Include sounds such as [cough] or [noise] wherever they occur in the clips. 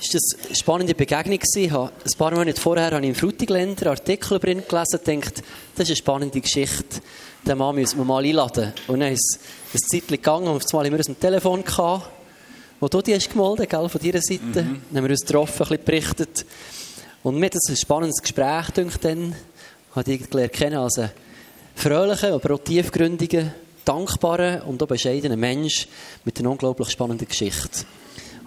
ist das eine spannende Begegnung gewesen. Ein paar Monate vorher habe ich im Frutigländer Artikel drin gelesen und gedacht, das ist eine spannende Geschichte. Den Mann müssen wir mal einladen. Und dann ist es ein Zeit gegangen und auf einmal haben wir ein Telefon gehabt, wo du die hast gemolden, gell, von deiner Seite. Mhm. Dann haben wir uns getroffen, ein bisschen berichtet. Und mir hat das ein spannendes Gespräch gedacht dann. Ich habe dich gelernt als einen fröhlichen, aber auch tiefgründigen, dankbaren und auch bescheidenen Mensch mit einer unglaublich spannenden Geschichte.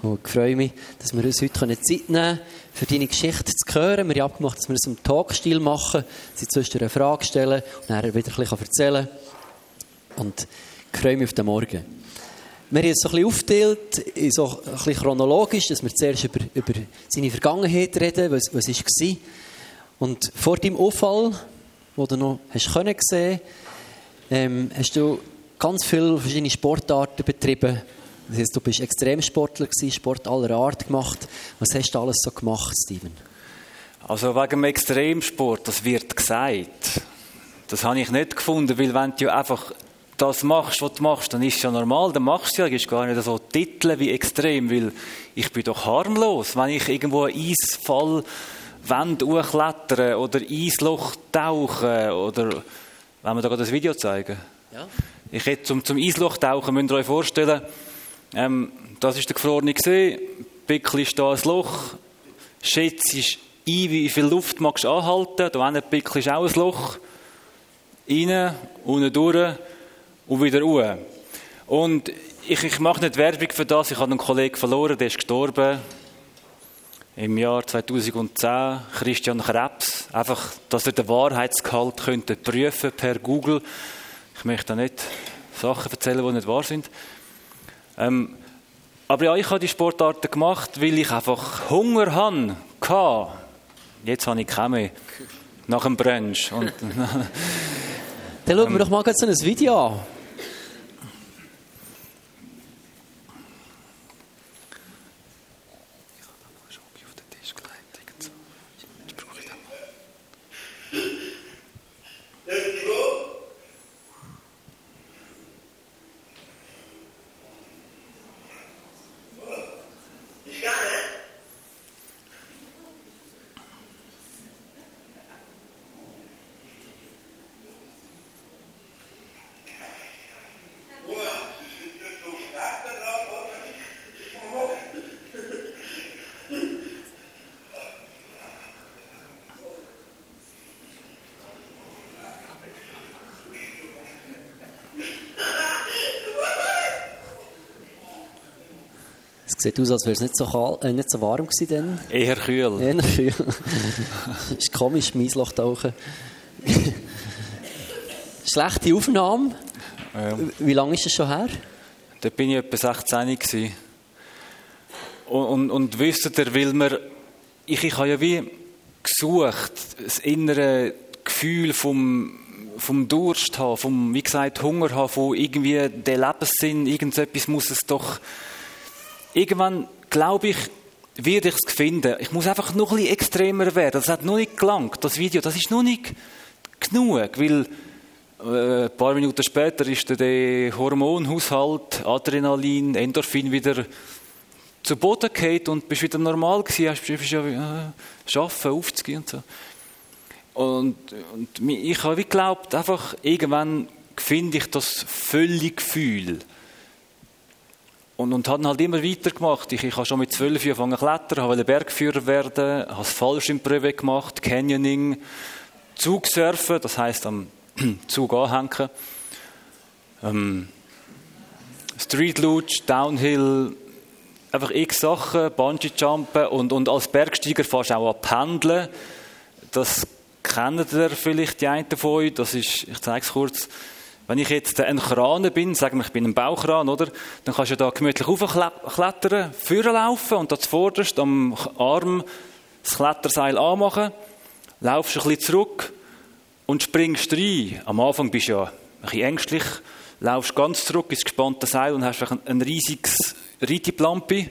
Und ich freue mich, dass wir uns heute Zeit nehmen können, für deine Geschichte zu hören. Wir haben abgemacht, dass wir es im Talkstil machen, sie zwischendurch eine Frage stellen und dann wieder ein bisschen erzählen. Und ich freue mich auf den Morgen. Wir haben es so ein bisschen aufgeteilt, so ein bisschen chronologisch, dass wir zuerst über, über seine Vergangenheit reden, was, was war. Und vor deinem Unfall, den du noch hast können sehen, ähm, hast du ganz viele verschiedene Sportarten betrieben das heißt, du bist Extremsportler gewesen, Sport aller Art gemacht. Was hast du alles so gemacht, Steven? Also wegen dem Extremsport, das wird gesagt. Das habe ich nicht gefunden, weil wenn du einfach das machst, was du machst, dann ist es ja normal, dann machst du ja, gibst gar nicht so Titel wie extrem, weil ich bin doch harmlos, wenn ich irgendwo einen Eisfall Wand hochklettern oder Eisloch tauchen oder wenn wir da gerade das Video zeigen. Ja. Ich hätte zum, zum Eisloch tauchen, müsst ihr euch vorstellen, ähm, das ist der gefrorene. Pickel ist da ein Loch. Schätzt ein, wie viel Luft magst du anhalten. Da hinten Pickel ist auch ein Loch. Rein, unten durch und wieder ruhe. Und ich, ich mache nicht Werbung für das. Ich habe einen Kollegen verloren, der ist gestorben. Im Jahr 2010, Christian Krebs. Einfach, dass er den Wahrheitsgehalt könnte prüfen per Google. Ich möchte da nicht Sachen erzählen, die nicht wahr sind. Ähm, aber ja, ich habe die Sportarten gemacht, weil ich einfach Hunger hatte. Jetzt habe ich keine. Nach dem Brunch. Und Dann schauen wir doch mal so ein Video an. Sieht aus, als wäre es nicht so, kalt, äh, nicht so warm gewesen dann. Eher kühl. Eher kühl. [laughs] ist komisch, Maisloch tauchen. [laughs] Schlechte Aufnahme. Ja. Wie lange ist es schon her? Da bin ich etwa 16 gewesen. Und, und, und wisst ihr, weil wir, ich, ich habe ja wie gesucht, das innere Gefühl vom, vom Durst haben, vom, wie gesagt, Hunger haben, von irgendwie der Lebenssinn, irgendetwas muss es doch irgendwann, glaube ich, werde ich es finden. Ich muss einfach noch ein bisschen extremer werden. Das hat noch nicht gelangt, das Video. Das ist noch nicht genug, weil äh, ein paar Minuten später ist der Hormonhaushalt, Adrenalin, Endorphin wieder zu Boden gefallen und bist wieder normal gewesen. Hast bist ja äh, arbeiten, aufzugehen und so. Und, und ich habe geglaubt, einfach irgendwann finde ich das völlige Gefühl. Und, und habe halt immer weitergemacht. Ich, ich habe schon mit zwölf angefangen zu klettern, wollte Bergführer werden, habe das Fallschirmprüfe gemacht, Canyoning, Zugsurfen, das heisst am [clears throat] Zug anhängen, ähm, Street Downhill, einfach x Sachen, Bungee-Jumpen und, und als Bergsteiger fährst du auch an Pendeln. Das kennt ihr vielleicht die einen von euch, das ist, ich zeige es kurz, wenn ich jetzt ein Kran bin, sagen wir, ich bin ein Baukran, oder? Dann kannst du da gemütlich aufklettern, führen laufen und da zuvorderst am Arm das Kletterseil anmachen, laufst ein bisschen zurück und springst rein. Am Anfang bist du ja ein bisschen ängstlich, laufst ganz zurück ins gespannte Seil und hast ein riesiges Reitiplampi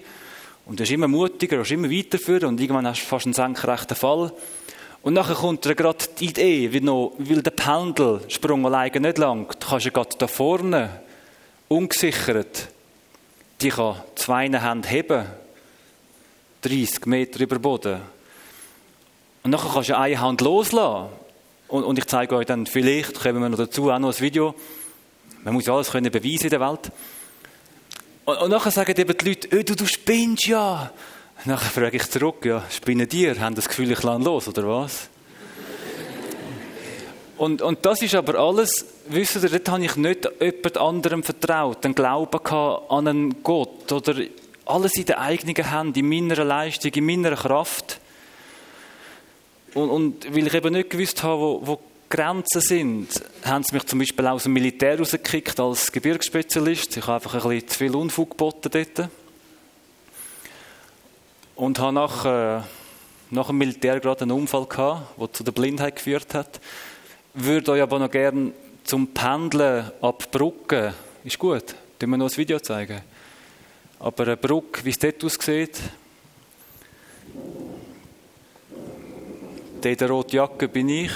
und du bist immer mutiger, du immer weiterführen und irgendwann hast du fast einen senkrechten Fall. Und nachher kommt dir gerade die Idee, wie noch, weil der Pendelsprung alleine nicht langt, kannst du gerade da vorne, ungesichert, dich an zwei Händen heben. 30 Meter über Boden. Und nachher kannst du eine Hand loslassen. Und, und ich zeige euch dann, vielleicht kommen wir noch dazu, auch noch ein Video. Man muss ja alles können beweisen in der Welt. Und, und nachher sagen eben die Leute, oh, du, du spinnst ja. Nachher frage ich zurück, ja, spinnen dir? Haben das Gefühl, ich lande los, oder was? Und, und das ist aber alles, wisst ihr, dort habe ich nicht jemand anderem vertraut, den Glauben an einen Gott oder alles in den eigenen Händen, in meiner Leistung, in meiner Kraft. Und, und weil ich eben nicht gewusst habe, wo, wo Grenzen sind, haben sie mich zum Beispiel aus dem Militär rausgekickt als Gebirgsspezialist. Ich habe einfach ein bisschen zu viel Unfug geboten dort. Und habe nach, äh, nach dem Militär gerade einen Unfall gehabt, der zu der Blindheit geführt hat. Würde euch aber noch gerne zum Pendeln ab Brücke, ist gut, tun wir noch ein Video zeigen. Aber eine Brücke, wie es dort aussieht, der der rote Jacke bin ich.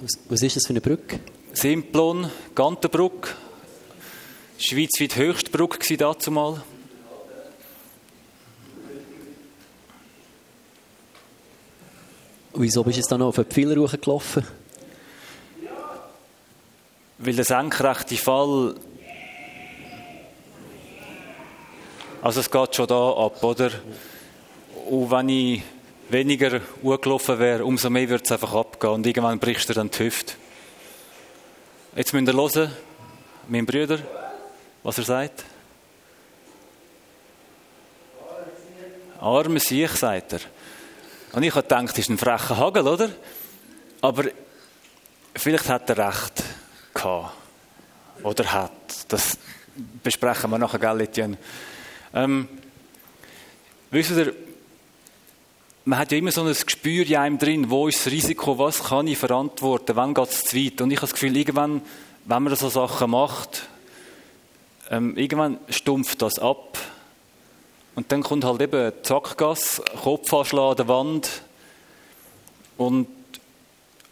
Was, was ist das für eine Brücke? Simplon, Gantenbrücke. Schweizweit höchste Brücke war dazu Wieso bist du dann noch auf den Pfeiler hochgelaufen? Weil der senkrechte Fall. Also, es geht schon da ab, oder? Und wenn ich weniger gelaufen wäre, umso mehr würde es einfach abgehen und irgendwann brichst du dann die Hüfte. Jetzt müsst ihr hören, mein Bruder, was er sagt. Arme Siech, sagt er. Und ich habe gedacht, das ist ein frecher Hagel, oder? Aber vielleicht hat er recht gehabt. Oder hat. Das besprechen wir nachher, gell, Etienne? Ähm, wisst ihr, man hat ja immer so ein Gespür in einem drin, wo ist das Risiko, was kann ich verantworten, wann geht es zu weit. Und ich habe das Gefühl, irgendwann, wenn man so Sachen macht, ähm, irgendwann stumpft das ab. Und dann kommt halt eben Zackgas, Kopf anschlagen an der Wand. Und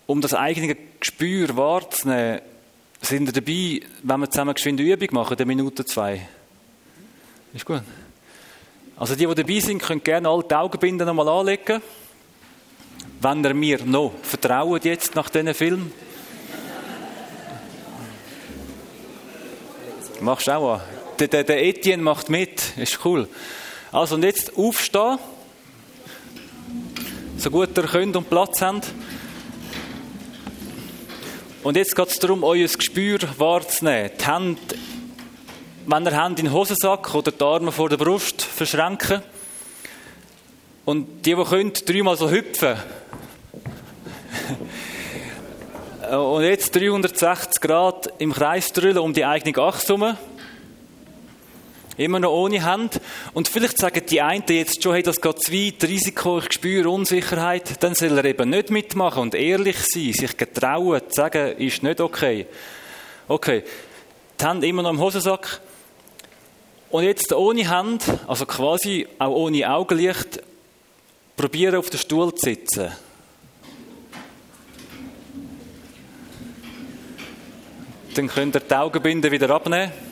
um das eigene Gespür wahrzunehmen, sind wir dabei, wenn wir zusammen geschwind Übung machen, eine Minute, zwei. Ist gut. Also die, die dabei sind, können gerne alle die Augenbinden nochmal anlegen. Wenn ihr mir noch vertraut jetzt nach diesen Film. Machst du auch an. Der, der, der Etienne macht mit. Ist cool. Also und jetzt aufstehen. So gut ihr könnt und Platz habt. Und jetzt geht es darum, euer Gespür wahrzunehmen. Die Hände wenn ihr Hände in den Hosensack oder die Arme vor der Brust verschränken. Und die, die können, dreimal so hüpfen. [laughs] Und jetzt 360 Grad im Kreis drüllen um die eigene Achse herum. Immer noch ohne Hand. Und vielleicht sagen die einen jetzt schon, hey, das geht zu weit, Risiko, ich spüre Unsicherheit. Dann soll er eben nicht mitmachen und ehrlich sein, sich getrauen, zu sagen, ist nicht okay. Okay. Die Hände immer noch im Hosensack. Und jetzt ohne Hand, also quasi auch ohne Augenlicht, probieren auf den Stuhl zu sitzen. Dann könnt ihr die Augenbinden wieder abnehmen.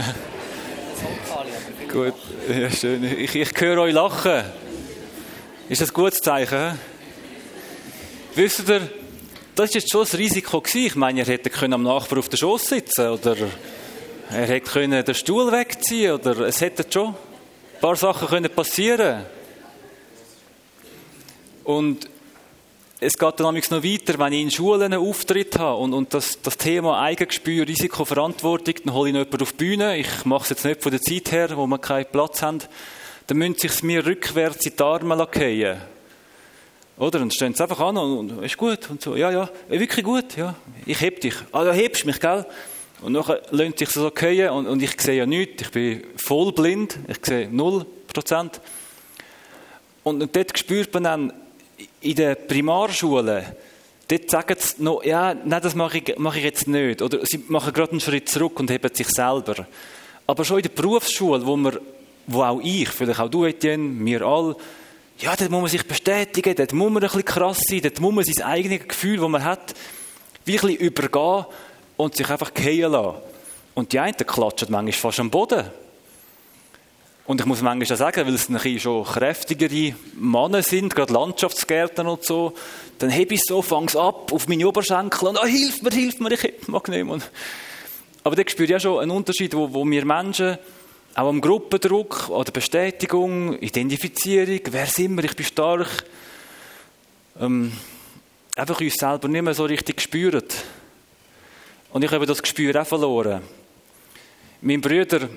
[laughs] Gut, ja, schön. Ich, ich höre euch lachen. Ist das ein gutes Zeichen? Wisst ihr, das war jetzt schon ein Risiko. Ich meine, er hätte am Nachbar auf der Schoß sitzen oder er hätte den Stuhl wegziehen oder es hätten schon ein paar Sachen können passieren Und es geht dann noch weiter, wenn ich in Schulen einen Auftritt habe und, und das, das Thema Eigengespür, Risikoverantwortung, dann hole ich noch jemanden auf die Bühne. Ich mache es jetzt nicht von der Zeit her, wo wir keinen Platz haben dann müssen sie sich mir rückwärts in die Arme fallen. Oder? Und stehen sie einfach an und, und ist gut und so. Ja, ja, wirklich gut, ja. Ich heb dich. Ah, du hebst mich, gell? Und nachher lönt sich so fallen und, und ich sehe ja nichts. Ich bin voll blind. Ich sehe null Prozent. Und, und dort spürt man dann in der Primarschule, dort sagen sie noch, ja, nein, das mache ich, mache ich jetzt nicht. Oder sie machen gerade einen Schritt zurück und heben sich selber. Aber schon in der Berufsschule, wo man wo auch ich, vielleicht auch du, Etienne, wir alle, ja, dort muss man sich bestätigen, dort muss man ein bisschen krass sein, dort muss man sein eigenes Gefühl, das man hat, wie ein bisschen übergehen und sich einfach gehen lassen. Und die einen klatschen manchmal fast am Boden. Und ich muss manchmal sagen, weil es ein schon kräftigere Männer sind, gerade Landschaftsgärtner und so, dann hebe ich so, fangs ab auf meine Oberschenkel und, oh, hilf mir, hilf mir, ich mag nicht mehr. Aber da spüre ich ja schon einen Unterschied, wo, wo wir Menschen auch am Gruppendruck oder Bestätigung, Identifizierung, wer sind wir, ich bin stark, ähm, einfach uns selber nicht mehr so richtig spüren. Und ich habe das Gespür auch verloren. Mein Bruder,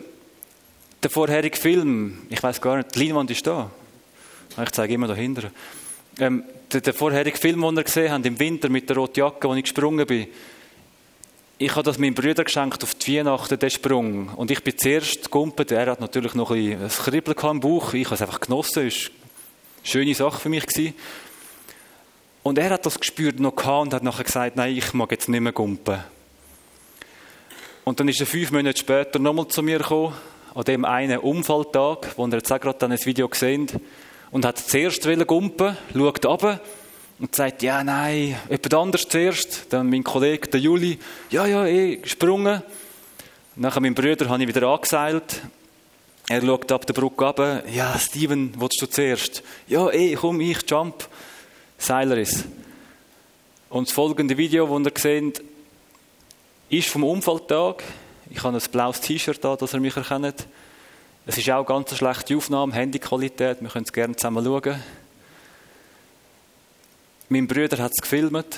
der vorherige Film, ich weiß gar nicht, die Leinwand ist da. Ich zeige immer dahinter. Ähm, der, der vorherige Film, den wir gesehen haben, im Winter mit der roten Jacke, wo ich gesprungen bin, ich habe das meinem Bruder geschenkt auf die Weihnachten, den Sprung. Und ich bin zuerst gegumpelt. Er hat natürlich noch ein, ein Kribbeln im Bauch. Ich habe es einfach genossen. Es war eine schöne Sache für mich. Gewesen. Und er hat das gespürt noch gehabt und hat nachher gesagt, nein, ich mag jetzt nicht mehr gumpen. Und dann ist er fünf Monate später nochmal zu mir gekommen, an dem einen Unfalltag, wo er jetzt gerade ein Video gesehen und hat zuerst gumpen, schaut runter und sagt, ja, nein, jemand anders zuerst. Dann mein Kollege, der Juli, ja, ja, eh, gesprungen. Nachher mein Bruder habe ich wieder angeseilt. Er schaut ab der Brücke ab. Ja, Steven, willst du zuerst? Ja, eh, komm, ich, jump. Seiler ist. Und das folgende Video, das ihr seht, ist vom Unfalltag. Ich habe ein blaues T-Shirt da, dass ihr mich erkennt. Es ist auch ganz eine schlechte Aufnahme, Handyqualität. Wir können es gerne zusammen schauen. Mein Bruder hat es gefilmt.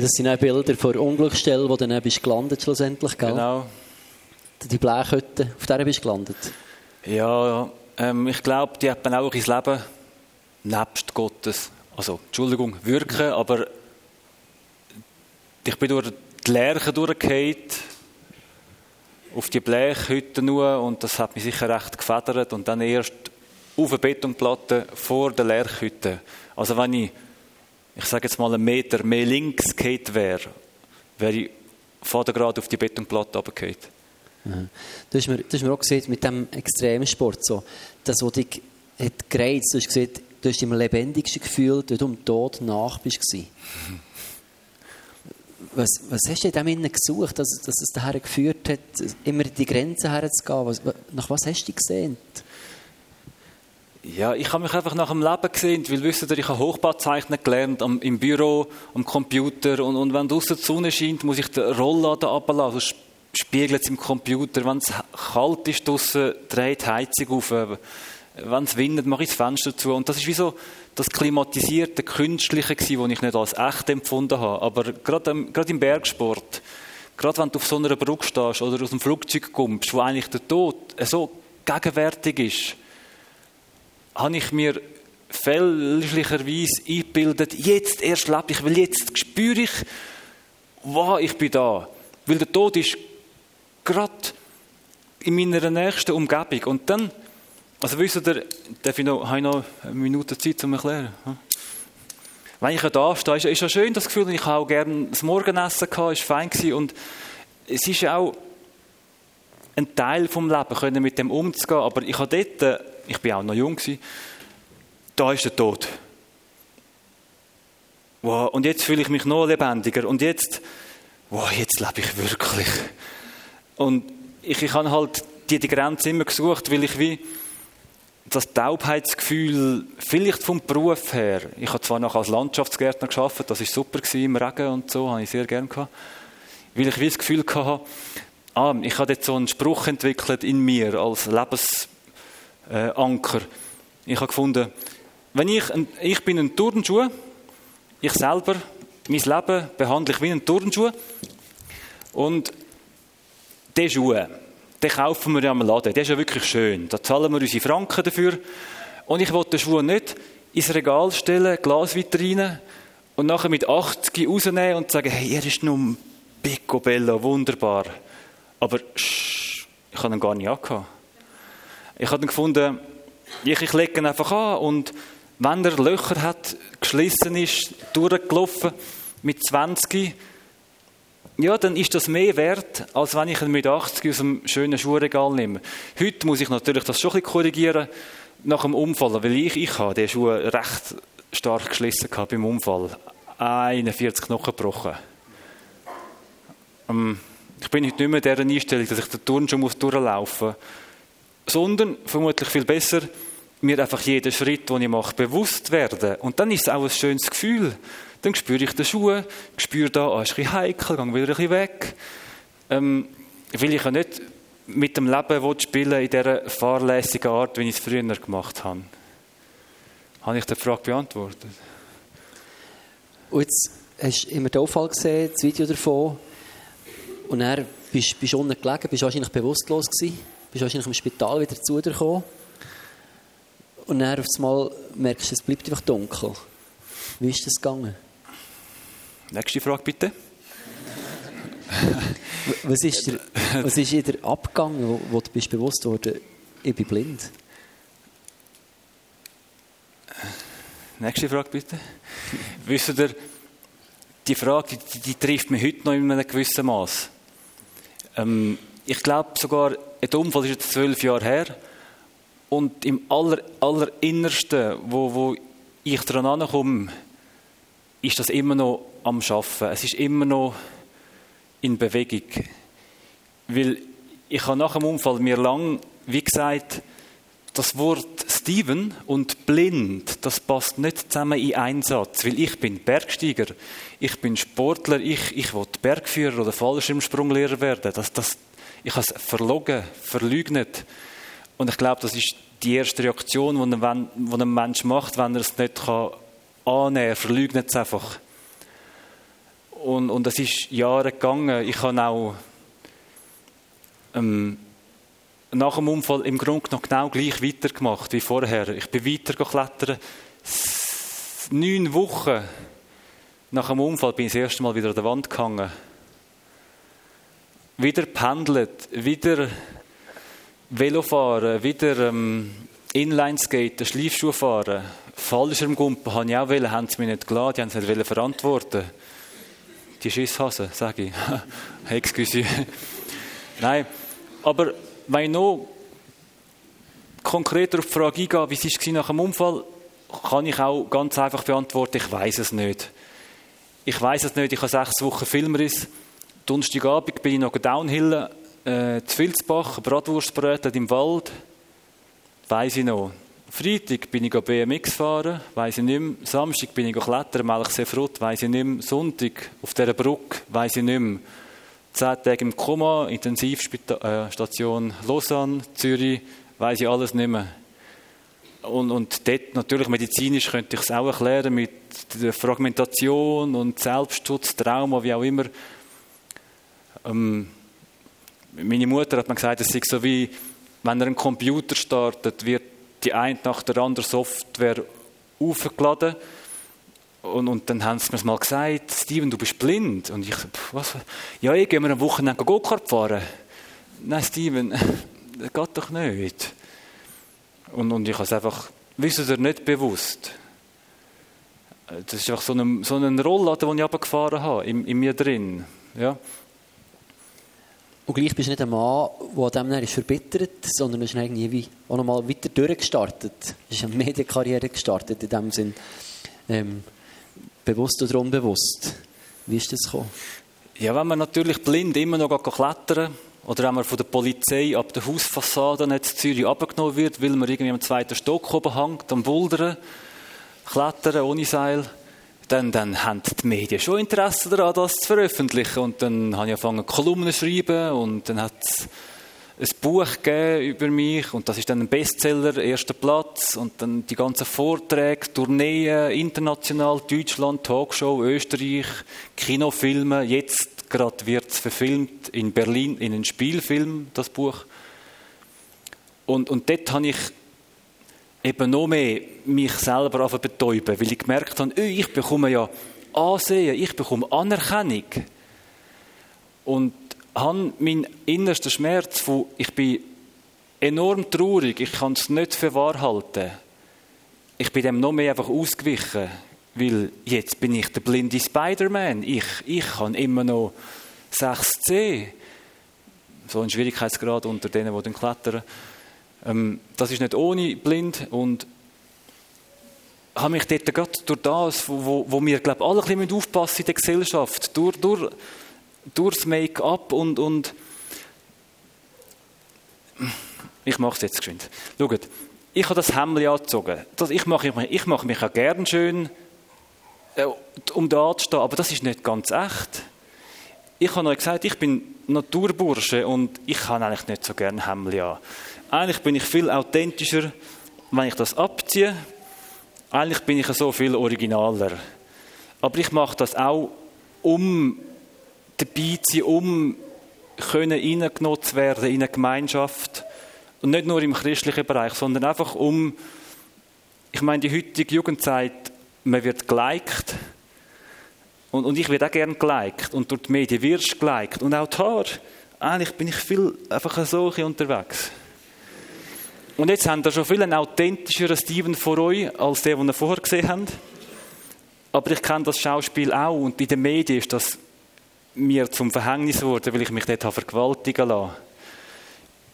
Das sind auch Bilder von der Unglücksstelle, wo du dann bist gelandet schlussendlich, gell? Genau. Die Blechhütte, auf der bist du gelandet. Ja, ähm, ich glaube, die hat man auch ins Leben nebst Gottes, also Entschuldigung, wirken, aber ich bin durch die Lerche durchgefallen, auf die Blechhütte nur und das hat mich sicher recht gefedert und dann erst auf eine Betonplatte vor der Lerchhütte. Also wenn ich ich sage jetzt mal einen Meter mehr links geht wäre, wäre ich vorder gerade auf die Betonplatte runtergefallen. Mhm. Du hast mir, du hast mir auch gesehen, mit dem Extremsport, so, das, was dich hat gereizt, du hast gesehen, du hast dich am lebendigsten gefühlt, wenn du dem Tod nach bist. Was, was hast du in dem gesucht, dass, dass es daher geführt hat, immer die Grenzen herzugehen? Was, nach was hast du gesehen? Ja, ich habe mich einfach nach dem Leben gesehen, weil wisst ihr, ich habe Hochbauzeichnen gelernt am, im Büro, am Computer und, und wenn draußen die Sonne scheint, muss ich den Rollladen abladen, sonst spiegelt es im Computer. Wenn es kalt ist draußen, dreht die Heizung auf. Wenn es windet, mache ich das Fenster zu. Und das ist wie so das klimatisierte, künstliche das ich nicht als echt empfunden habe. Aber gerade, gerade im Bergsport, gerade wenn du auf so einer Brücke stehst oder aus dem Flugzeug kommst, wo eigentlich der Tod so gegenwärtig ist, habe ich mir fälschlicherweise eingebildet, jetzt erst lebe ich, weil jetzt spüre ich, wow, ich bin da. Weil der Tod ist gerade in meiner nächsten Umgebung. Und dann, also wisst ihr, darf ich noch, habe ich noch eine Minute Zeit, um zu erklären? Wenn ich da stehe, ist, ist ja schön das Gefühl, ich habe auch gerne das Morgenessen gehabt, ist fein. Und es ist auch ein Teil vom Leben, können mit dem umzugehen. Aber ich habe dort ich bin auch noch jung gewesen, da ist der Tod. Wow, und jetzt fühle ich mich noch lebendiger. Und jetzt, wow, jetzt lebe ich wirklich. Und ich, ich habe halt die, die Grenze immer gesucht, weil ich wie das Taubheitsgefühl, vielleicht vom Beruf her. Ich habe zwar noch als Landschaftsgärtner geschafft, das ist super gewesen, im Regen und so, habe ich sehr gern gehabt. Weil ich wie das Gefühl hatte, ah, ich habe jetzt so einen Spruch entwickelt in mir als Lebensanker. Ich habe gefunden, wenn ich, ich bin ein Turnschuh, ich selber, mein Leben behandle ich wie ein Turnschuh und diese Schuhe, den kaufen wir ja am Laden. Der ist ja wirklich schön. Da zahlen wir unsere Franken dafür. Und ich wollte den Schuh nicht ins Regal stellen, Glasvitrine, und nachher mit 80 rausnehmen und sagen, hey, er ist nur picobello, wunderbar. Aber sch, ich habe ihn gar nicht angehabt. Ich habe ihn gefunden, ich, ich lege ihn einfach an und wenn er Löcher hat, geschlissen ist, durchgelaufen, mit 20, ja, dann ist das mehr wert, als wenn ich ihn mit 80 aus einem schönen Schuhregal nehme. Heute muss ich natürlich das schon ein bisschen korrigieren nach dem Unfall, weil ich, ich habe den Schuh recht stark geschlissen gehabt beim Unfall. 41 Knochen gebrochen. Ähm, ich bin heute nicht mehr in dieser Einstellung, dass ich den Turn schon durchlaufen muss, sondern vermutlich viel besser, mir einfach jeden Schritt, den ich mache, bewusst werden. Und dann ist es auch ein schönes Gefühl. Dann spüre ich die Schuhe, spüre da, ah, ist ein bisschen heikel, gehe wieder ein bisschen weg. Ähm, weil ich ja nicht mit dem Leben spielen in dieser fahrlässigen Art, wie ich es früher gemacht habe. Habe ich die Frage beantwortet? Und jetzt hast du immer den Auffall gesehen, das Video davon. Und dann bist du unten gelegen, bist wahrscheinlich bewusstlos gewesen, bist wahrscheinlich im Spital wieder zu dir gekommen. Und dann auf einmal merkst du, es bleibt einfach dunkel. Wie ist das gegangen? Nächste Frage bitte. [laughs] was ist, der, was ist in der abgegangen, wo, wo du bist bewusst worden, ich bin blind? Nächste Frage bitte. Wisst ihr, die Frage, die, die, trifft mich heute noch in einem gewissen Maß. Ähm, ich glaube sogar, der Unfall ist jetzt zwölf Jahre her. Und im aller, allerinnersten, wo, wo ich daran ankomme, ist das immer noch am Schaffen. Es ist immer noch in Bewegung. Weil ich habe nach dem Unfall mir lang, wie gesagt, das Wort Steven und blind, das passt nicht zusammen in einen Satz, weil ich bin Bergsteiger, ich bin Sportler, ich, ich will Bergführer oder Fallschirmsprunglehrer werden. Das, das, ich habe es verlogen, verleugnet. Und ich glaube, das ist die erste Reaktion, die ein, Mensch macht, wenn er es nicht kann annehmen kann. Er verleugnet es einfach. Und, und es ist Jahre gegangen. Ich habe auch ähm, nach dem Unfall im Grunde noch genau gleich weitergemacht wie vorher. Ich bin weiter geklettert. Neun Wochen nach dem Unfall bin ich das erste Mal wieder an der Wand gehangen. Wieder pendelt, wieder Velofahren, wieder ähm, Inlineskaten, Schleifschuh fahren, Fallschirmgumpen habe ich auch wollen, haben sie mir nicht gelassen, die haben es nicht verantworten Die Schisshasen, sage ich. [laughs] Excuse. Nein, aber wenn ich noch konkreter auf die Frage eingehe, wie es war nach dem Unfall, kann ich auch ganz einfach beantworten, ich weiß es nicht. Ich weiß es nicht, ich habe sechs Wochen Filmriss. Donnerstagabend bin ich noch downhill äh, zu Vilsbach, Bratwurstbrötchen im Wald, weiß ich noch. Freitag bin ich BMX fahren, weiß ich nicht mehr. Samstag bin ich klettern, Melchsee Frut, weiß ich nicht mehr. Sonntag auf dieser Brücke, weiß ich nicht mehr. Zehn Tage im Koma, Intensivstation äh, Lausanne, Zürich, weiß ich alles nicht mehr. Und, und dort natürlich medizinisch könnte ich es auch erklären mit der Fragmentation und Selbstschutz, Trauma, wie auch immer. Ähm, meine Mutter hat mir gesagt, es sei so wie, wenn er einen Computer startet, wird die eine nach der anderen Software aufgeladen. Und, und dann haben sie mir mal gesagt, Steven, du bist blind. Und ich, was? Ja, ich gehe mir am Wochenende Go-Kart fahren. Nein, Steven, [laughs] das geht doch nicht. Und, und ich habe es einfach, wissen ihr, nicht bewusst. Das ist einfach so ein, so ein Rollladen, den ich runtergefahren habe, in, in mir drin. Ja. Und gleich bist du nicht ein Mann, der an dem ist verbittert, sondern ist irgendwie auch nochmal weiter durchgestartet. Du hast eine Medienkarriere gestartet, in dem Sinn. Ähm, bewusst oder unbewusst. Wie ist das gekommen? Ja, wenn man natürlich blind immer noch klettern Oder wenn man von der Polizei ab der Hausfassade in Zürich abgenommen wird, weil man irgendwie am zweiten Stock oben hängt, am Bouldern, klettern ohne Seil, dann, dann haben die Medien schon Interesse daran, das zu veröffentlichen. Und dann habe ich angefangen, Kolumnen zu schreiben und dann hat es ein Buch über mich und das ist dann ein Bestseller, erster Platz und dann die ganzen Vorträge, Tourneen, international, Deutschland, Talkshow, Österreich, Kinofilme. Jetzt gerade wird es verfilmt in Berlin in einen Spielfilm, das Buch. Und, und dort habe ich eben noch mehr mich selber betäuben, weil ich gemerkt habe, ich bekomme ja Ansehen, ich bekomme Anerkennung. Und habe meinen innersten Schmerz von, ich bin enorm traurig, ich kann es nicht für wahr halten. Ich bin dem noch mehr einfach ausgewichen, weil jetzt bin ich der blinde Spider-Man. Ich, ich kann immer noch 6C. So ein Schwierigkeitsgrad unter denen, die dann klettern. Ähm, das ist nicht ohne blind und habe mich dort gerade durch das, wo, wo wir, glaube alle ein bisschen aufpassen in der Gesellschaft, durch, durch durchs Make-up und, und ich mache es jetzt geschwind. Schaut, ich habe das Hemd angezogen. Das, ich mache ich mache mich auch gern schön, äh, um da zu stehen, aber das ist nicht ganz echt. Ich habe euch gesagt, ich bin Naturbursche und ich kann eigentlich nicht so gerne Hemd an. Eigentlich bin ich viel authentischer, wenn ich das abziehe. Eigentlich bin ich so viel originaler. Aber ich mache das auch, um dabei zu sein, um können hineingenutzt werden in eine Gemeinschaft. Und nicht nur im christlichen Bereich, sondern einfach um, ich meine, die heutige Jugendzeit, man wird geliked. Und, und ich werde auch gerne geliked. Und durch die Medien wirst du geliked. Und auch Haare. Eigentlich bin ich viel einfach so unterwegs. Und jetzt haben wir schon viel einen authentischeren Steven vor euch, als der, den ihr vorher gesehen habt. Aber ich kenne das Schauspiel auch. Und in den Medien ist das mir zum Verhängnis geworden, weil ich mich dort vergewaltigen lassen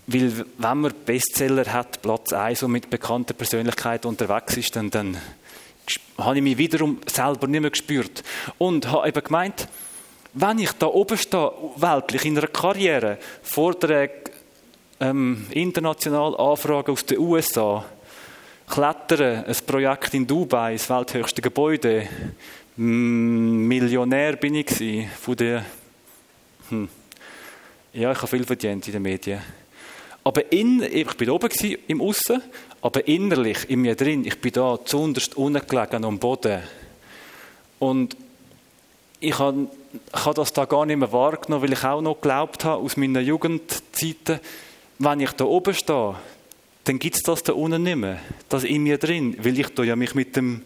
Weil, wenn man Bestseller hat, Platz 1 und mit bekannter Persönlichkeit unterwegs ist, dann, dann habe ich mich wiederum selber nicht mehr gespürt. Und habe eben gemeint, wenn ich da oben stehe, weltlich in einer Karriere, Vorträge, ähm, international Anfragen aus den USA, Klettern, ein Projekt in Dubai, das welthöchste Gebäude, Millionär bin ich gewesen, von der, hm. ja, ich habe viel verdient in den Medien. Aber in, ich bin oben gewesen, im Aussen, aber innerlich, in mir drin, ich bin da zuunterst unten gelegen am Boden. Und ich habe, ich habe das da gar nicht mehr wahrgenommen, weil ich auch noch geglaubt habe, aus meiner Jugendzeiten, wenn ich da oben stehe, dann gibt es das da unten nicht mehr. Das in mir drin, weil ich da ja mich mit dem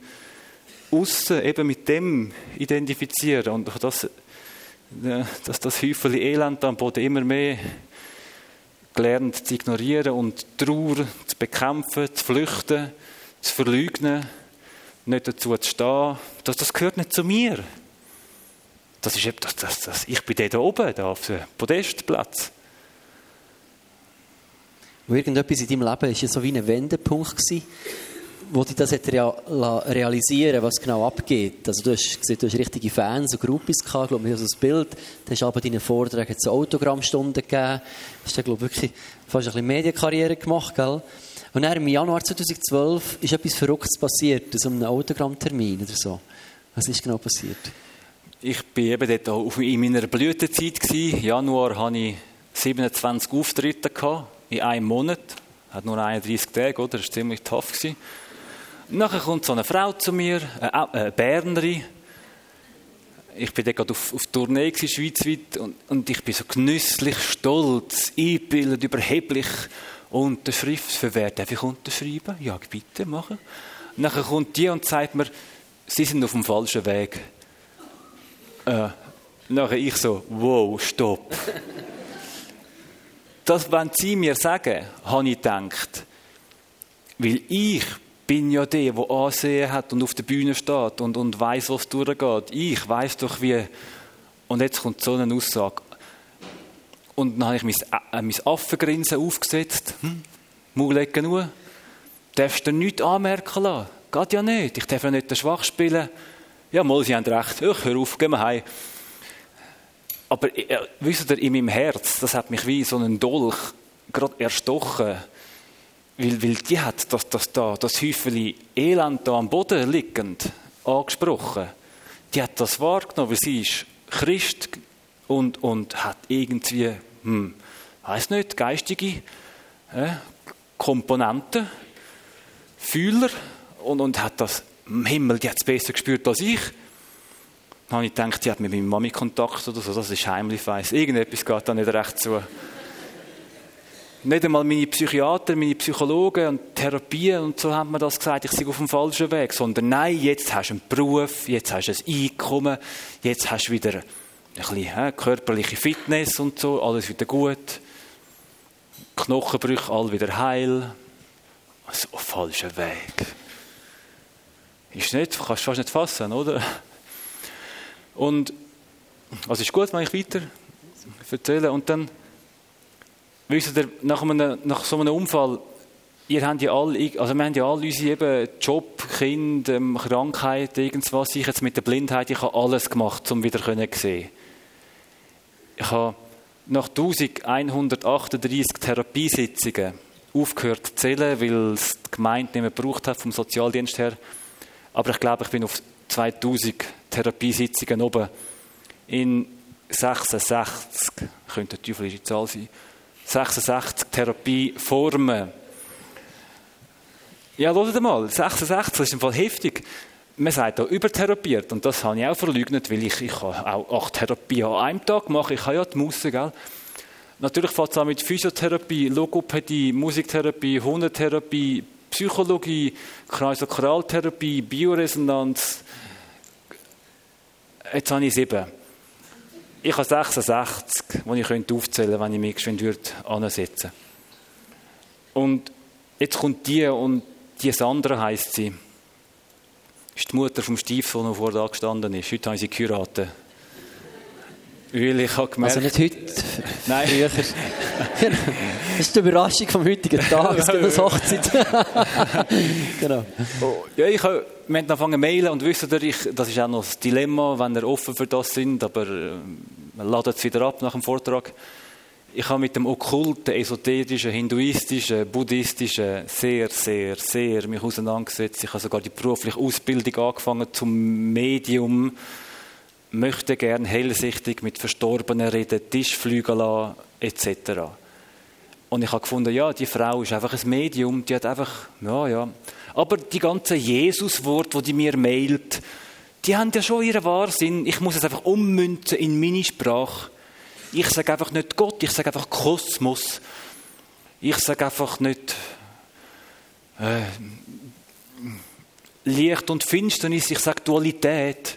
außen eben mit dem identifizieren und das, dass das Häufchen Elend am Boden immer mehr gelernt zu ignorieren und Trauer zu bekämpfen, zu flüchten, zu verleugnen, nicht dazu zu stehen, das, das gehört nicht zu mir. Das ist das, das, das, ich bin der da oben, da auf dem Podestplatz. Und irgendetwas in deinem Leben war so wie ein Wendepunkt gewesen, wo dich das realisieren was genau abgeht. Also du hast gesehen, du hast richtige Fans und Gruppis gehabt, ich glaube, mir so das Bild. Du hast aber deinen Vorträgen zu Autogrammstunden gegeben. Du hast, glaube wirklich fast ein bisschen Medienkarriere gemacht, gell? Und dann im Januar 2012 ist etwas Verrücktes passiert, so einem Autogrammtermin oder so. Was ist genau passiert? Ich war eben dort in meiner Blütezeit. Im Januar hatte ich 27 Auftritte in einem Monat. Hat nur 31 Tage, oder? Das war ziemlich tough. Gewesen. Nachher kommt so eine Frau zu mir, eine, Bernerin. Ich bin gerade auf, auf Tournee gewesen, schweizweit und, und ich bin so genüsslich, stolz, eingebildet, überheblich. Unterschrift, für wer darf ich unterschreiben? Ja, bitte, machen. Nachher kommt die und sagt mir, Sie sind auf dem falschen Weg. Äh, nachher ich so, wow, stopp. Das, wenn Sie mir sagen, habe ich gedacht, weil ich bin ja der, der Ansehen hat und auf der Bühne steht und, und weiß, was durchgeht. Ich weiß doch, wie. Und jetzt kommt so eine Aussage. Und dann habe ich mein, äh, mein Affengrinsen aufgesetzt. Hm? Maulecken nur. Darfst du nichts anmerken lassen? Geht ja nicht. Ich darf ja nicht den Schwach spielen. Ja, mal, Sie haben recht. Ich hör auf, gehen wir heim. Aber äh, wisst ihr, in meinem Herz, das hat mich wie so ein Dolch gerade erstochen. Weil, weil die hat das, das, da, das Häufchen Elend da am Boden liegend angesprochen. Die hat das wahrgenommen, weil sie ist Christ und, und hat irgendwie, hm, weiß nicht, geistige äh, Komponenten, Fühler und, und hat das im Himmel, die hat es besser gespürt als ich. Dann habe ich gedacht, die hat mit meiner Mami Kontakt oder so, das ist heimlich weiss. Irgendetwas geht da nicht recht zu. Nicht einmal meine Psychiater, meine Psychologen und Therapien und so haben mir das gesagt, ich sei auf dem falschen Weg. Sondern nein, jetzt hast du einen Beruf, jetzt hast du ein Einkommen, jetzt hast du wieder ein bisschen he, körperliche Fitness und so, alles wieder gut. Knochenbrüche, all wieder heil. Also auf falschen Weg. Ist nicht, kannst du fast nicht fassen, oder? Und also ist gut, wenn ich weiter erzähle. Und dann, wisst ihr, nach, einem, nach so einem Unfall, ihr habt ja alle, also wir haben ja alle unsere eben Job, Kind, ähm, Krankheit, irgendwas. Ich jetzt mit der Blindheit, ich habe alles gemacht, um wieder zu sehen. Ich habe nach 1138 Therapiesitzungen aufgehört zu zählen, weil es die Gemeinde nicht mehr gebraucht hat vom Sozialdienst her. Aber ich glaube, ich bin auf 2000 Therapiesitzungen oben. In 66, könnte eine teuflische Zahl sein, 66 Therapieformen. Ja, hört mal, 66, das ist im Fall heftig. Man sagt da übertherapiert und das habe ich auch verleugnet, weil ich, ich auch acht Therapien an einem Tag mache. Ich habe ja die Musse, gell? Natürlich fängt es an mit Physiotherapie, Logopädie, Musiktherapie, Hundetherapie, Psychologie, Kreisokraltherapie, Bioresonanz. Jetzt habe ich sieben. Ich habe 66, die ich aufzählen könnte, wenn ich mich geschwind ansetzen Und jetzt kommt die und die Sandra heisst sie. Ist die Mutter vom Stiefsohn, der vor da gestanden ist. Heute haben sie geheiratet. Weil ich habe gemerkt... Also nicht heute, [laughs] Nein. früher. das ist die Überraschung vom heutigen Tag, es gibt eine [laughs] Hochzeit. [laughs] genau. Oh, ja, ich habe, wir haben angefangen zu mailen und wisst ihr, ich, das ist auch noch das Dilemma, wenn ihr offen für das sind, aber äh, man ladet es wieder ab nach dem Vortrag. Ich habe mit dem okkulten, esoterischen, hinduistischen, buddhistischen sehr, sehr, sehr mich auseinandergesetzt. Ich habe sogar die berufliche Ausbildung angefangen zum Medium möchte gern hellsichtig mit Verstorbenen reden, Tischflüge lassen, etc. Und ich habe gefunden, ja, die Frau ist einfach ein Medium, die hat einfach, ja, ja. Aber die ganzen Jesus-Worte, die die mir mailt, die haben ja schon ihren Wahrsinn. Ich muss es einfach ummünzen in meine Sprache. Ich sage einfach nicht Gott, ich sage einfach Kosmos. Ich sage einfach nicht äh, Licht und Finsternis, ich sage Dualität.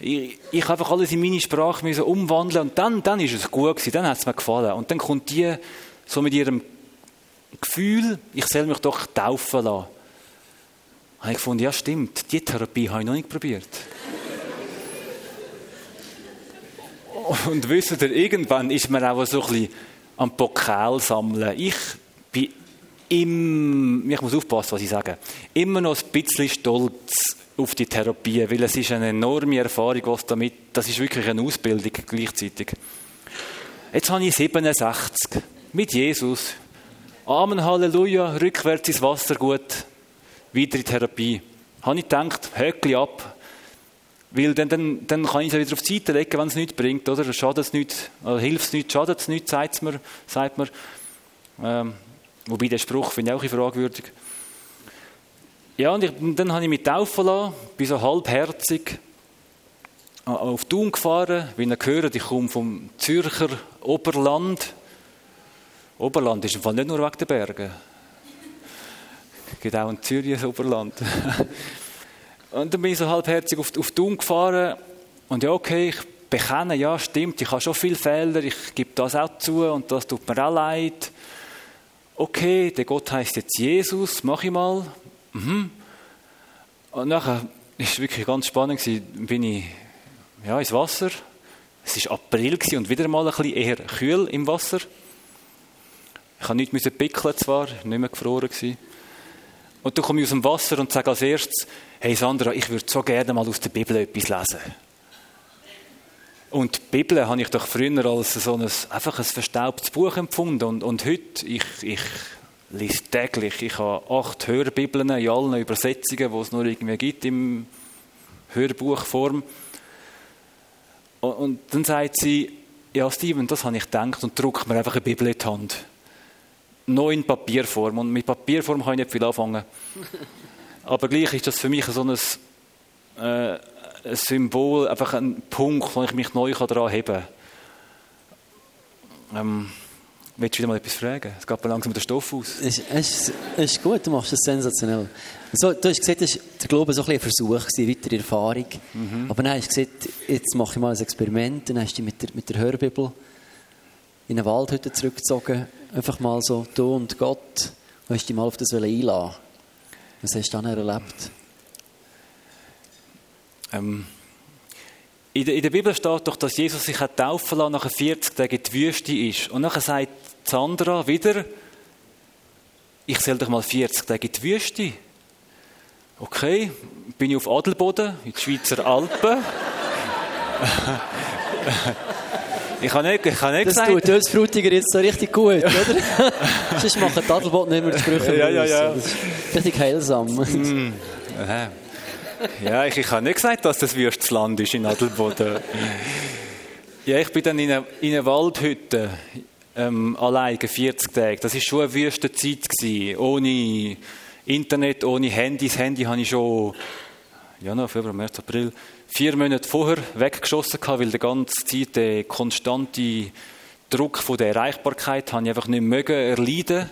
Ich, ich einfach alles in meine Sprache müssen umwandeln und dann, dann ist es gut gewesen, dann hat es mir gefallen. Und dann kommt die so mit ihrem Gefühl, ich soll mich doch taufen lassen. Habe ich gefunden, ja stimmt, die Therapie habe ich noch nicht probiert. [laughs] und wisst ihr, irgendwann ist man auch so ein bisschen am Pokal sammeln. Ich bin im, ich muss aufpassen, was ich sage, immer noch ein bisschen stolz auf die Therapie, weil es ist eine enorme Erfahrung, was damit, das ist wirklich eine Ausbildung gleichzeitig. Jetzt habe ich 67 mit Jesus. Amen, Halleluja, rückwärts ins Wasser, gut, wieder in Therapie. Habe ich gedacht, Höckli ab, weil dann, dann, dann kann ich es wieder auf die Seite legen, wenn es nichts bringt, oder? Schadet es nicht, oder hilft es nicht, schadet es nicht, sagt mir. Ähm, wobei der Spruch finde ich auch ein fragwürdig. Ja, und ich, dann habe ich mich taufen lassen, bin so halbherzig auf Thun gefahren. Wie ihr gehört, ich komme vom Zürcher Oberland. Oberland ist im Fall nicht nur wegen der Berge. Es gibt auch ein Oberland. [laughs] und dann bin ich so halbherzig auf, auf Thun gefahren. Und ja, okay, ich bekenne, ja, stimmt, ich habe schon viele Fehler, ich gebe das auch zu und das tut mir auch leid. Okay, der Gott heißt jetzt Jesus, mach ich mal. Mhm. Und nachher es wirklich ganz spannend, gewesen, bin ich ja, ins Wasser. Es war April und wieder mal ein bisschen eher kühl im Wasser. Ich musste nicht pickeln zwar, nicht mehr gefroren. Gewesen. Und dann komme ich aus dem Wasser und sage als erstes, hey Sandra, ich würde so gerne mal aus der Bibel etwas lesen. Und die Bibel habe ich doch früher als so ein, einfach ein verstaubtes Buch empfunden. Und, und heute, ich, ich lese täglich. Ich habe acht Hörbibeln in allen Übersetzungen, die es nur irgendwie gibt im Hörbuchform. Und, dann sagt sie, ja Steven, das habe ich gedacht und druckt mir einfach eine Bibel in die Hand. Noch in Papierform. Und mit Papierform kann ich nicht viel anfangen. [laughs] Aber gleich ist das für mich so ein, äh, ein Symbol, einfach ein Punkt, wo ich mich neu daran heben kann. Ähm, Willst du wieder mal etwas fragen? Es geht langsam der Stoff aus. Es ist, ist gut, du machst das sensationell. So, du hast gesagt, das war der Glaube so ein, ein Versuch, eine weitere Erfahrung. Mhm. Aber dann hast du gesagt, jetzt mache ich mal ein Experiment. Dann hast du dich mit der, mit der Hörbibel in eine Waldhütte zurückgezogen. Einfach mal so, du und Gott. Und hast dich mal auf das einladen Was hast du dann erlebt? Ähm, in der, in der, Bibel steht doch, dass Jesus sich hat taufen lassen, nach 40 Tagen in die Wüste ist. Und nachher sagt Sandra wieder, ich soll doch mal 40 Tage in die Wüste. Okay, bin ich auf Adelboden, in den Schweizer Alpen. ich habe nicht, ich habe nicht das gesagt... Das tut uns Frutiger jetzt so richtig gut, oder? Sonst machen die Adelboden nicht mehr die Sprüche Ja, ja, ja. Das ist richtig heilsam. Mm. Ja, ich, ich habe nicht gesagt, dass das wüstes Land ist in Adelboden. Ja, ich bin dann in einer, in Waldhütte ähm, alleine 40 Tage. Das war schon eine wüste Zeit gewesen, ohne Internet, ohne Handy. Das Handy habe ich schon Januar, Februar, März, April vier Monate vorher weggeschossen weil die ganze Zeit der konstante Druck von der Erreichbarkeit habe ich einfach nicht mögen erleiden.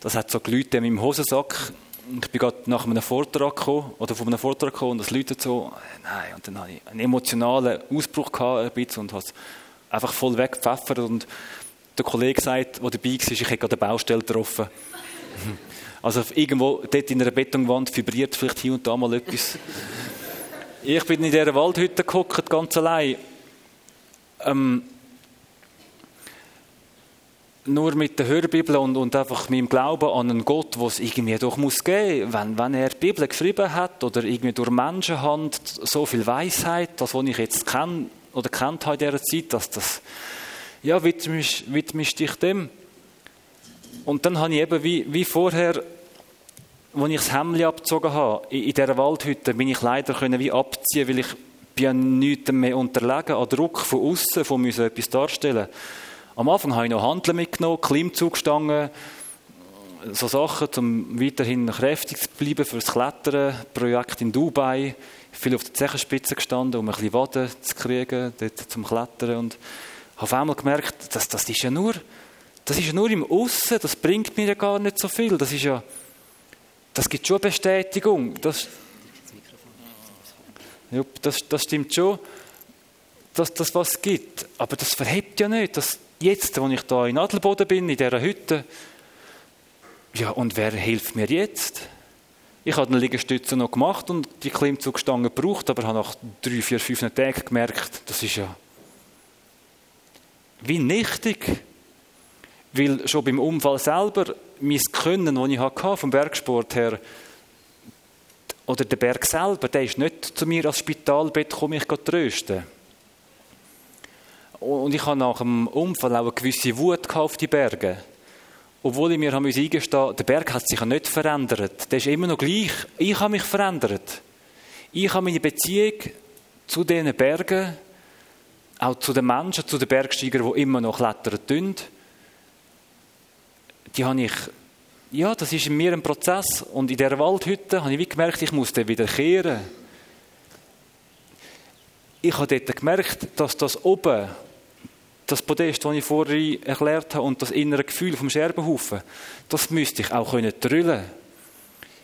Das hat so Leute in meinem Hosensack ich bin gerade nach einem Vortrag gekommen, oder von einem Vortrag gekommen und das läutet so, nein, und dann hatte ich einen emotionalen Ausbruch gehabt, ein bisschen, und habe es einfach voll weggepfeffert und der Kollege sagt, der dabei war, ich hätte gerade eine Baustelle getroffen. [laughs] Also irgendwo dort in einer Betonwand vibriert vielleicht hier und da mal etwas. Ich bin in dieser Waldhütte gehockt, ganz allein. Ähm, nur mit der Hörbibel und, und einfach meinem Glauben an einen Gott, was irgendwie doch muss geben. Wenn, wenn er die Bibel geschrieben hat oder irgendwie durch Menschenhand so viel Weisheit, das, was ich jetzt kenne oder kennt habe in dieser Zeit, dass das, ja, widmest, widmest dich dem. Und dann habe ich eben wie, wie vorher, als ich das Hemd abgezogen habe, in, in dieser Waldhütte, bin ich leider können wie abziehen, weil ich bin nichts mehr unterlegen an Druck von außen, von müssen etwas darstellen. Am Anfang habe ich noch Handeln mitgenommen, Klimmzugstangen, so Sachen, um weiterhin kräftig zu bleiben für das Klettern. Projekt in Dubai, viel auf der Zechenspitze gestanden, um ein bisschen Waden zu kriegen, dort zum Klettern. Und habe auf einmal gemerkt, dass, das ist ja nur, das ist ja nur im Aussen, das bringt mir ja gar nicht so viel. Das ist ja, das gibt schon Bestätigung. Das, das, das stimmt schon, dass das was gibt. Aber das verhebt ja nicht. Das, jetzt, wo ich da in Adelboden bin, in dieser Hütte, ja, und wer hilft mir jetzt? Ich habe den Liegestütze noch gemacht und die Klimmzugstange gebraucht, aber habe nach drei, vier, fünf Tagen gemerkt, das ist ja wie nichtig. Weil schon beim Unfall selber mein Können, das ich hatte vom Bergsport her, oder der Berg selber, der ist nicht zu mir als Spitalbett gekommen, mich zu trösten. Und ich habe nach dem Unfall auch eine gewisse Wut auf die Berge. Obwohl ich mir eingestehen musste, der Berg hat sich ja nicht verändert. Der ist immer noch gleich. Ich habe mich verändert. Ich habe meine Beziehung zu diesen Bergen, auch zu den Menschen, zu den Bergsteigern, die immer noch klettern tun, die habe ich, ja, das ist in mir ein Prozess. Und in dieser Waldhütte habe ich wie gemerkt, ich muss dann wieder kehren. Ich habe dort gemerkt, dass das oben das Podest, das ich vorhin erklärt habe, und das innere Gefühl vom Scherbenhaufen, das müsste ich auch können drüllen.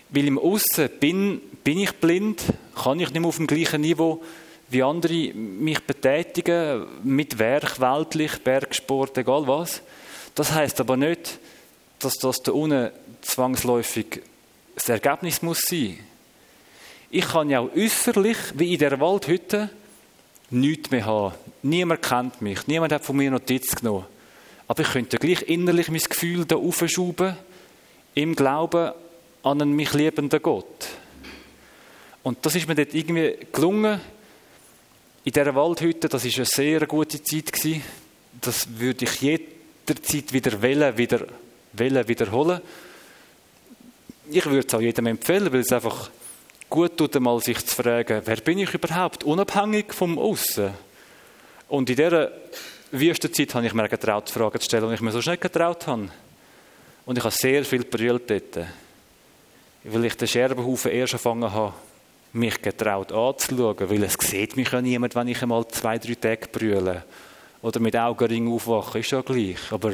Weil im Aussen bin, bin ich blind, kann ich nicht mehr auf dem gleichen Niveau wie andere mich betätigen, mit Werk, weltlich, Bergsport, egal was. Das heißt aber nicht, dass das da unten zwangsläufig das Ergebnis muss sein. Ich kann ja auch äußerlich, wie in der Waldhütte, nichts mehr haben. Niemand kennt mich. Niemand hat von mir Notiz genommen. Aber ich könnte gleich innerlich mein Gefühl da aufschrauben, im Glauben an einen mich liebenden Gott. Und das ist mir dort irgendwie gelungen, in dieser Waldhütte, das war eine sehr gute Zeit. Gewesen. Das würde ich jederzeit wieder wählen, wieder, wählen, wiederholen. Ich würde es auch jedem empfehlen, weil es einfach gut tut, einmal sich zu fragen, wer bin ich überhaupt, unabhängig vom Aussen. Und in dieser Wüstenzeit habe ich mir getraut, Fragen zu stellen, die ich mir so schnell getraut habe. Und ich habe sehr viel brüllt dort, weil ich den Scherbenhaufen erst angefangen habe, mich getraut anzuschauen, weil es sieht mich ja niemand, wenn ich einmal zwei, drei Tage brülle. Oder mit Augenring aufwache, ist ja gleich. Aber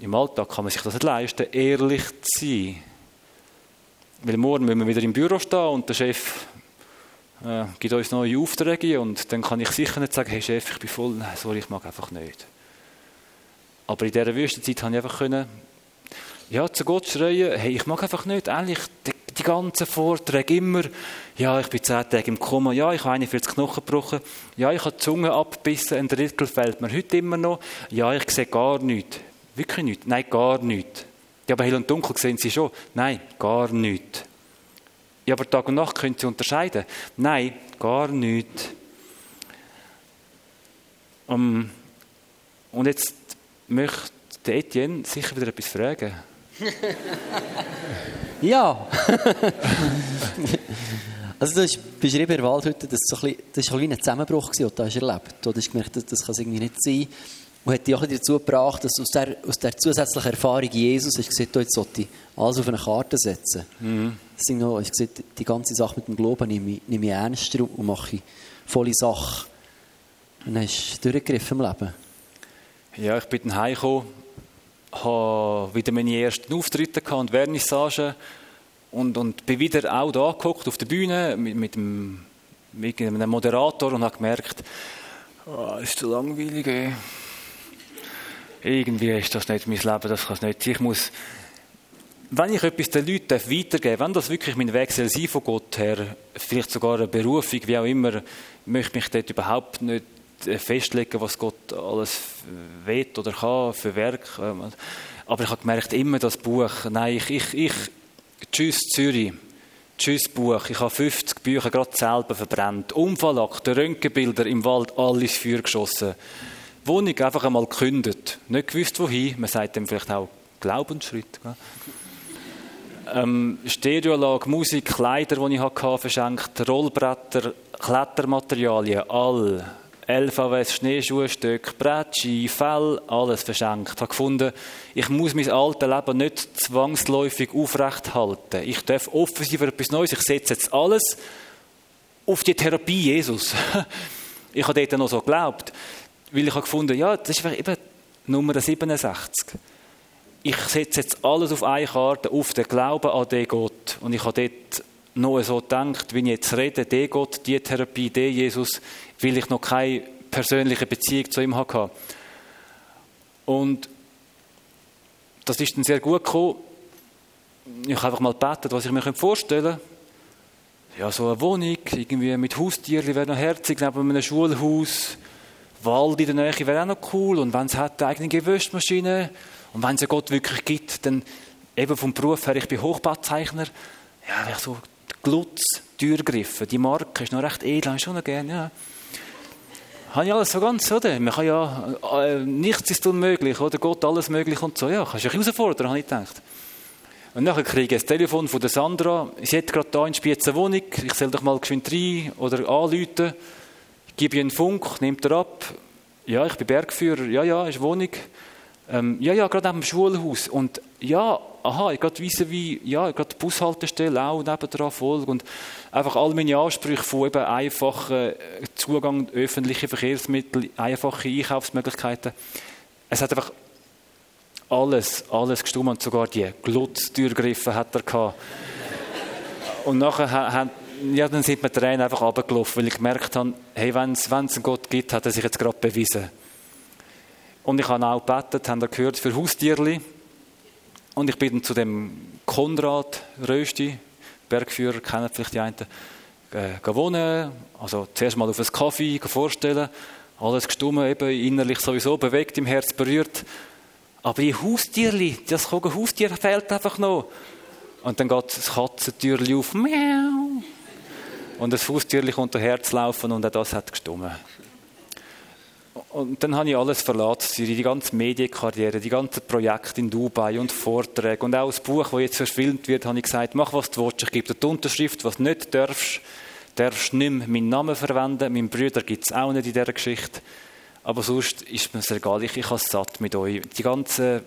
im Alltag kann man sich das nicht leisten, ehrlich zu sein. Weil morgen müssen wir wieder im Büro stehen und der Chef äh, gibt uns neue Aufträge und dann kann ich sicher nicht sagen, hey Chef, ich bin voll, nein, sorry, ich mag einfach nicht. Aber in dieser Wüstenzeit habe ich einfach können, ja, zu Gott schreien, hey, ich mag einfach nicht, ehrlich, die, die ganzen Vorträge immer, ja, ich bin zehn Tage im Koma, ja, ich habe 41 Knochen gebrochen, ja, ich habe die Zunge abgebissen, ein Drittel fällt mir heute immer noch, ja, ich sehe gar nichts. Wirklich nichts? Nein, gar nichts. Ja, aber hell und dunkel sehen Sie schon. Nein, gar nichts. Ja, aber Tag und Nacht können Sie unterscheiden. Nein, gar nichts. Um, und jetzt möchte Etienne sicher wieder etwas fragen. [laughs] ja. [laughs] also du hast beschrieben in der Waldhütte, dass so ein bisschen, das war ein Zusammenbruch, den du erlebt hast. Du hast gemerkt, das kann es irgendwie nicht sein. Und hat dich auch dazu gebracht, dass aus der, aus der zusätzlichen Erfahrung Jesus hast gesagt, jetzt sollte ich alles auf eine Karte setzen. Mhm. Noch, ich gesagt, die ganze Sache mit dem Glauben nehme ich, nehme ich ernster und mache volle Sache. Und dann hast du durchgegriffen im Leben. Ja, ich bin dann heimgekommen, habe wieder meine ersten Auftritte gehabt und Vernissage und, und bin wieder auch da geguckt auf der Bühne mit, mit, dem, mit einem Moderator und habe gemerkt, oh, ist zu langweilig. Ey irgendwie ist das nicht mein Leben, das kann es nicht. Ich muss, wenn ich etwas den Leuten weitergeben darf, wenn das wirklich mein Weg soll sein von Gott her, vielleicht sogar eine Berufung, wie auch immer, möchte mich dort überhaupt nicht festlegen, was Gott alles will oder kann für Werk. Aber ich habe gemerkt, immer das Buch, nein, ich, ich, ich tschüss Zürich, tschüss Buch, ich habe 50 Bücher gerade selber verbrannt, Unfallakte, Röntgenbilder im Wald, alles Feuer geschossen. Wohnung einfach einmal gekündigt. Nicht gewusst, wohin. Man sagt dem vielleicht auch Glaubensschritt. Ähm, Stereoanlage, Musik, Kleider, die ich hatte, verschenkt, Rollbretter, Klettermaterialien, all. LVWs, Schneeschuhstücke, Bretschi, Fell, alles verschenkt. Ich habe gefunden, ich muss mein altes Leben nicht zwangsläufig aufrecht halten. Ich darf offen sein für etwas Neues. Ich setze jetzt alles auf die Therapie Jesus. [laughs] Ich habe dort noch so geglaubt. Weil ich habe gefunden, ja, das ist eben Nummer 67. Ich setze jetzt alles auf eine Karte, auf den Glauben an den Gott. Und ich habe dort noch so gedacht, wenn ich jetzt rede, der Gott, die Therapie, der Jesus, weil ich noch keine persönliche Beziehung zu ihm hatte. Und das ist dann sehr gut gekommen. Ich habe einfach mal gebetet, was ich mir vorstellen könnte. Ja, so eine Wohnung, irgendwie mit Haustieren, wäre noch herzig, neben einem Schulhaus. Wald in der Nähe wäre auch noch cool. Und wenn es hat eine eigene Gewürzmaschine und wenn es ja Gott wirklich gibt, dann eben vom Beruf her, ich bin Hochbauzeichner, ja, ich so Glutz, Türgriffe, die Marke ist noch recht edel, habe ich schon noch gerne, ja. Habe ich alles so ganz, oder? Man kann ja, äh, nichts ist unmöglich, oder? Gott alles möglich und so. Ja, kannst du dich herausfordern, habe ich gedacht. Und dann kriege ich das Telefon von der Sandra. Sie hat gerade hier in Spiez eine. Ich soll doch mal geschwind rein oder anrufen gebe ich einen Funk, nimmt er ab. Ja, ich bin Bergführer. Ja, ja, ist Wohnung. Ähm, ja, ja, gerade neben dem Schulhaus. Und ja, aha, ich gerade wissen wie, ja, gerade die Bushaltestelle auch nebendran folgt und einfach all meine Ansprüche von eben einfachen Zugang öffentliche Verkehrsmittel, einfache Einkaufsmöglichkeiten. Es hat einfach alles, alles gestummt und sogar die Glutztürgriffe hat er gehabt. Und nachher hat ja, dann sind wir Tränen einfach runtergelaufen, weil ich gemerkt habe, hey, wenn es einen Gott gibt, hat er sich jetzt gerade bewiesen. Und ich habe auch gebetet, haben gehört, für Haustierli. Und ich bin dann zu dem Konrad Rösti, Bergführer, kennen vielleicht die einen, äh, wohnen. Also zuerst mal auf einen Kaffee vorstellen. Alles gestummen, eben innerlich sowieso bewegt, im Herz berührt. Aber die Haustierli, das Haustier fehlt einfach noch. Und dann geht das Katzentürli auf. Miau. Und das Faustierchen kommt daher zu laufen und auch das hat gestummen. Und dann habe ich alles verlassen, die ganze Medienkarriere, die ganzen Projekte in Dubai und Vorträge und auch das Buch, das jetzt verfilmt wird, habe ich gesagt, mach was du willst, ich gebe dir die Unterschrift, was du nicht darfst, darfst nicht mehr meinen Namen verwenden, meinen Brüder gibt es auch nicht in dieser Geschichte, aber sonst ist mir es egal, ich, ich habe es satt mit euch. Die ganze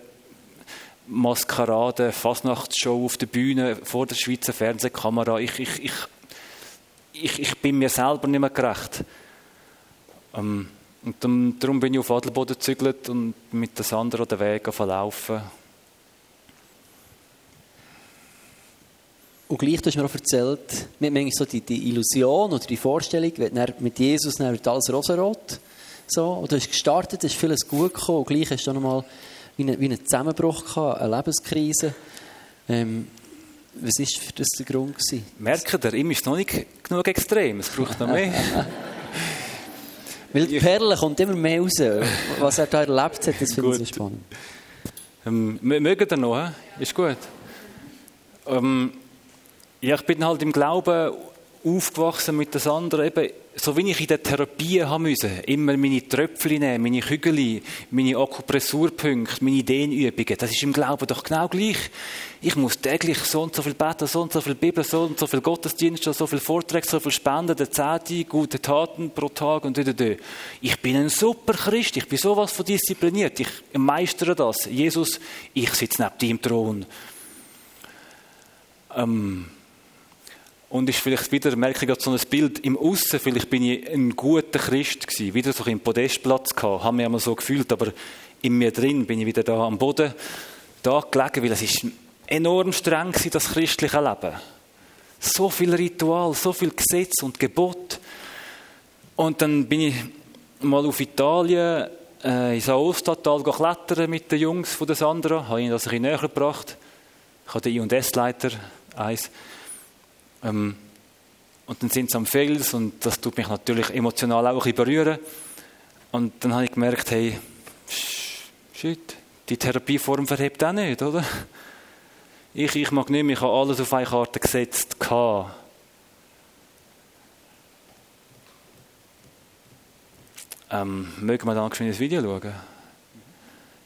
Maskerade, Fasnachtsshow auf der Bühne, vor der Schweizer Fernsehkamera, ich, ich, ich, ich, ich bin mir selber nicht mehr gerecht. Ähm, und dann, darum bin ich auf Adelboden gezügelt und mit der Sandra den Weg verlaufen. Und gleich, du hast mir auch erzählt, mit manchmal so die, die Illusion oder die Vorstellung, wenn mit Jesus dann wird alles rosarot. So, und du hast gestartet, es ist vieles gut gekommen und gleich hast du noch mal wie einen, wie einen Zusammenbruch gehabt, eine Lebenskrise. Ähm, was war für das der Grund? Gewesen? Merkt ihr, ihm ist noch nicht genug extrem, es braucht noch mehr. [laughs] Weil die Perle kommt immer mehr raus. Was er da erlebt hat, das finde ich spannend. Ähm, mögen ihr noch? He? Ist gut. Ähm, ja, ich bin halt im Glauben aufgewachsen mit das andere. Eben, so wie ich in der Therapie haben müssen, immer meine Tröpfchen nehmen, meine Kügel, meine Akupressurpunkte, meine Dehnübungen. Das ist im Glauben doch genau gleich. Ich muss täglich so und so viel beten, so und so viel Bibel, so und so viel Gottesdienste, so viel Vorträge, so viel Spenden, der Zehnte, gute Taten pro Tag und da, Ich bin ein super Christ, ich bin sowas von diszipliniert, ich meistere das. Jesus, ich sitze neben dir im Thron. Ähm, und ist vielleicht wieder, merke ich gerade so ein Bild im Aussen, vielleicht bin ich ein guter Christ gewesen, wieder so im Podestplatz gehabt, habe mich einmal so gefühlt, aber in mir drin bin ich wieder da am Boden, da gelegen, weil es ist enorm streng gewesen, das christliche Leben. So viel Ritual, so viel Gesetz und Gebot. Und dann bin ich mal auf Italien, äh, in Saostatal klettern mit den Jungs von der Sandra, habe ihnen das ein bisschen näher gebracht. Ich habe den I&S-Leiter, eins, ähm, und dann sind sie am Fels und das tut mich natürlich emotional auch ein bisschen berühren. Und dann habe ich gemerkt, hey, shit, die Therapieform verhebt auch nicht, oder? Ich, ich mag nicht mehr, ich habe alles auf eine Karte gesetzt. Ähm, mögen wir dann ein Video schauen?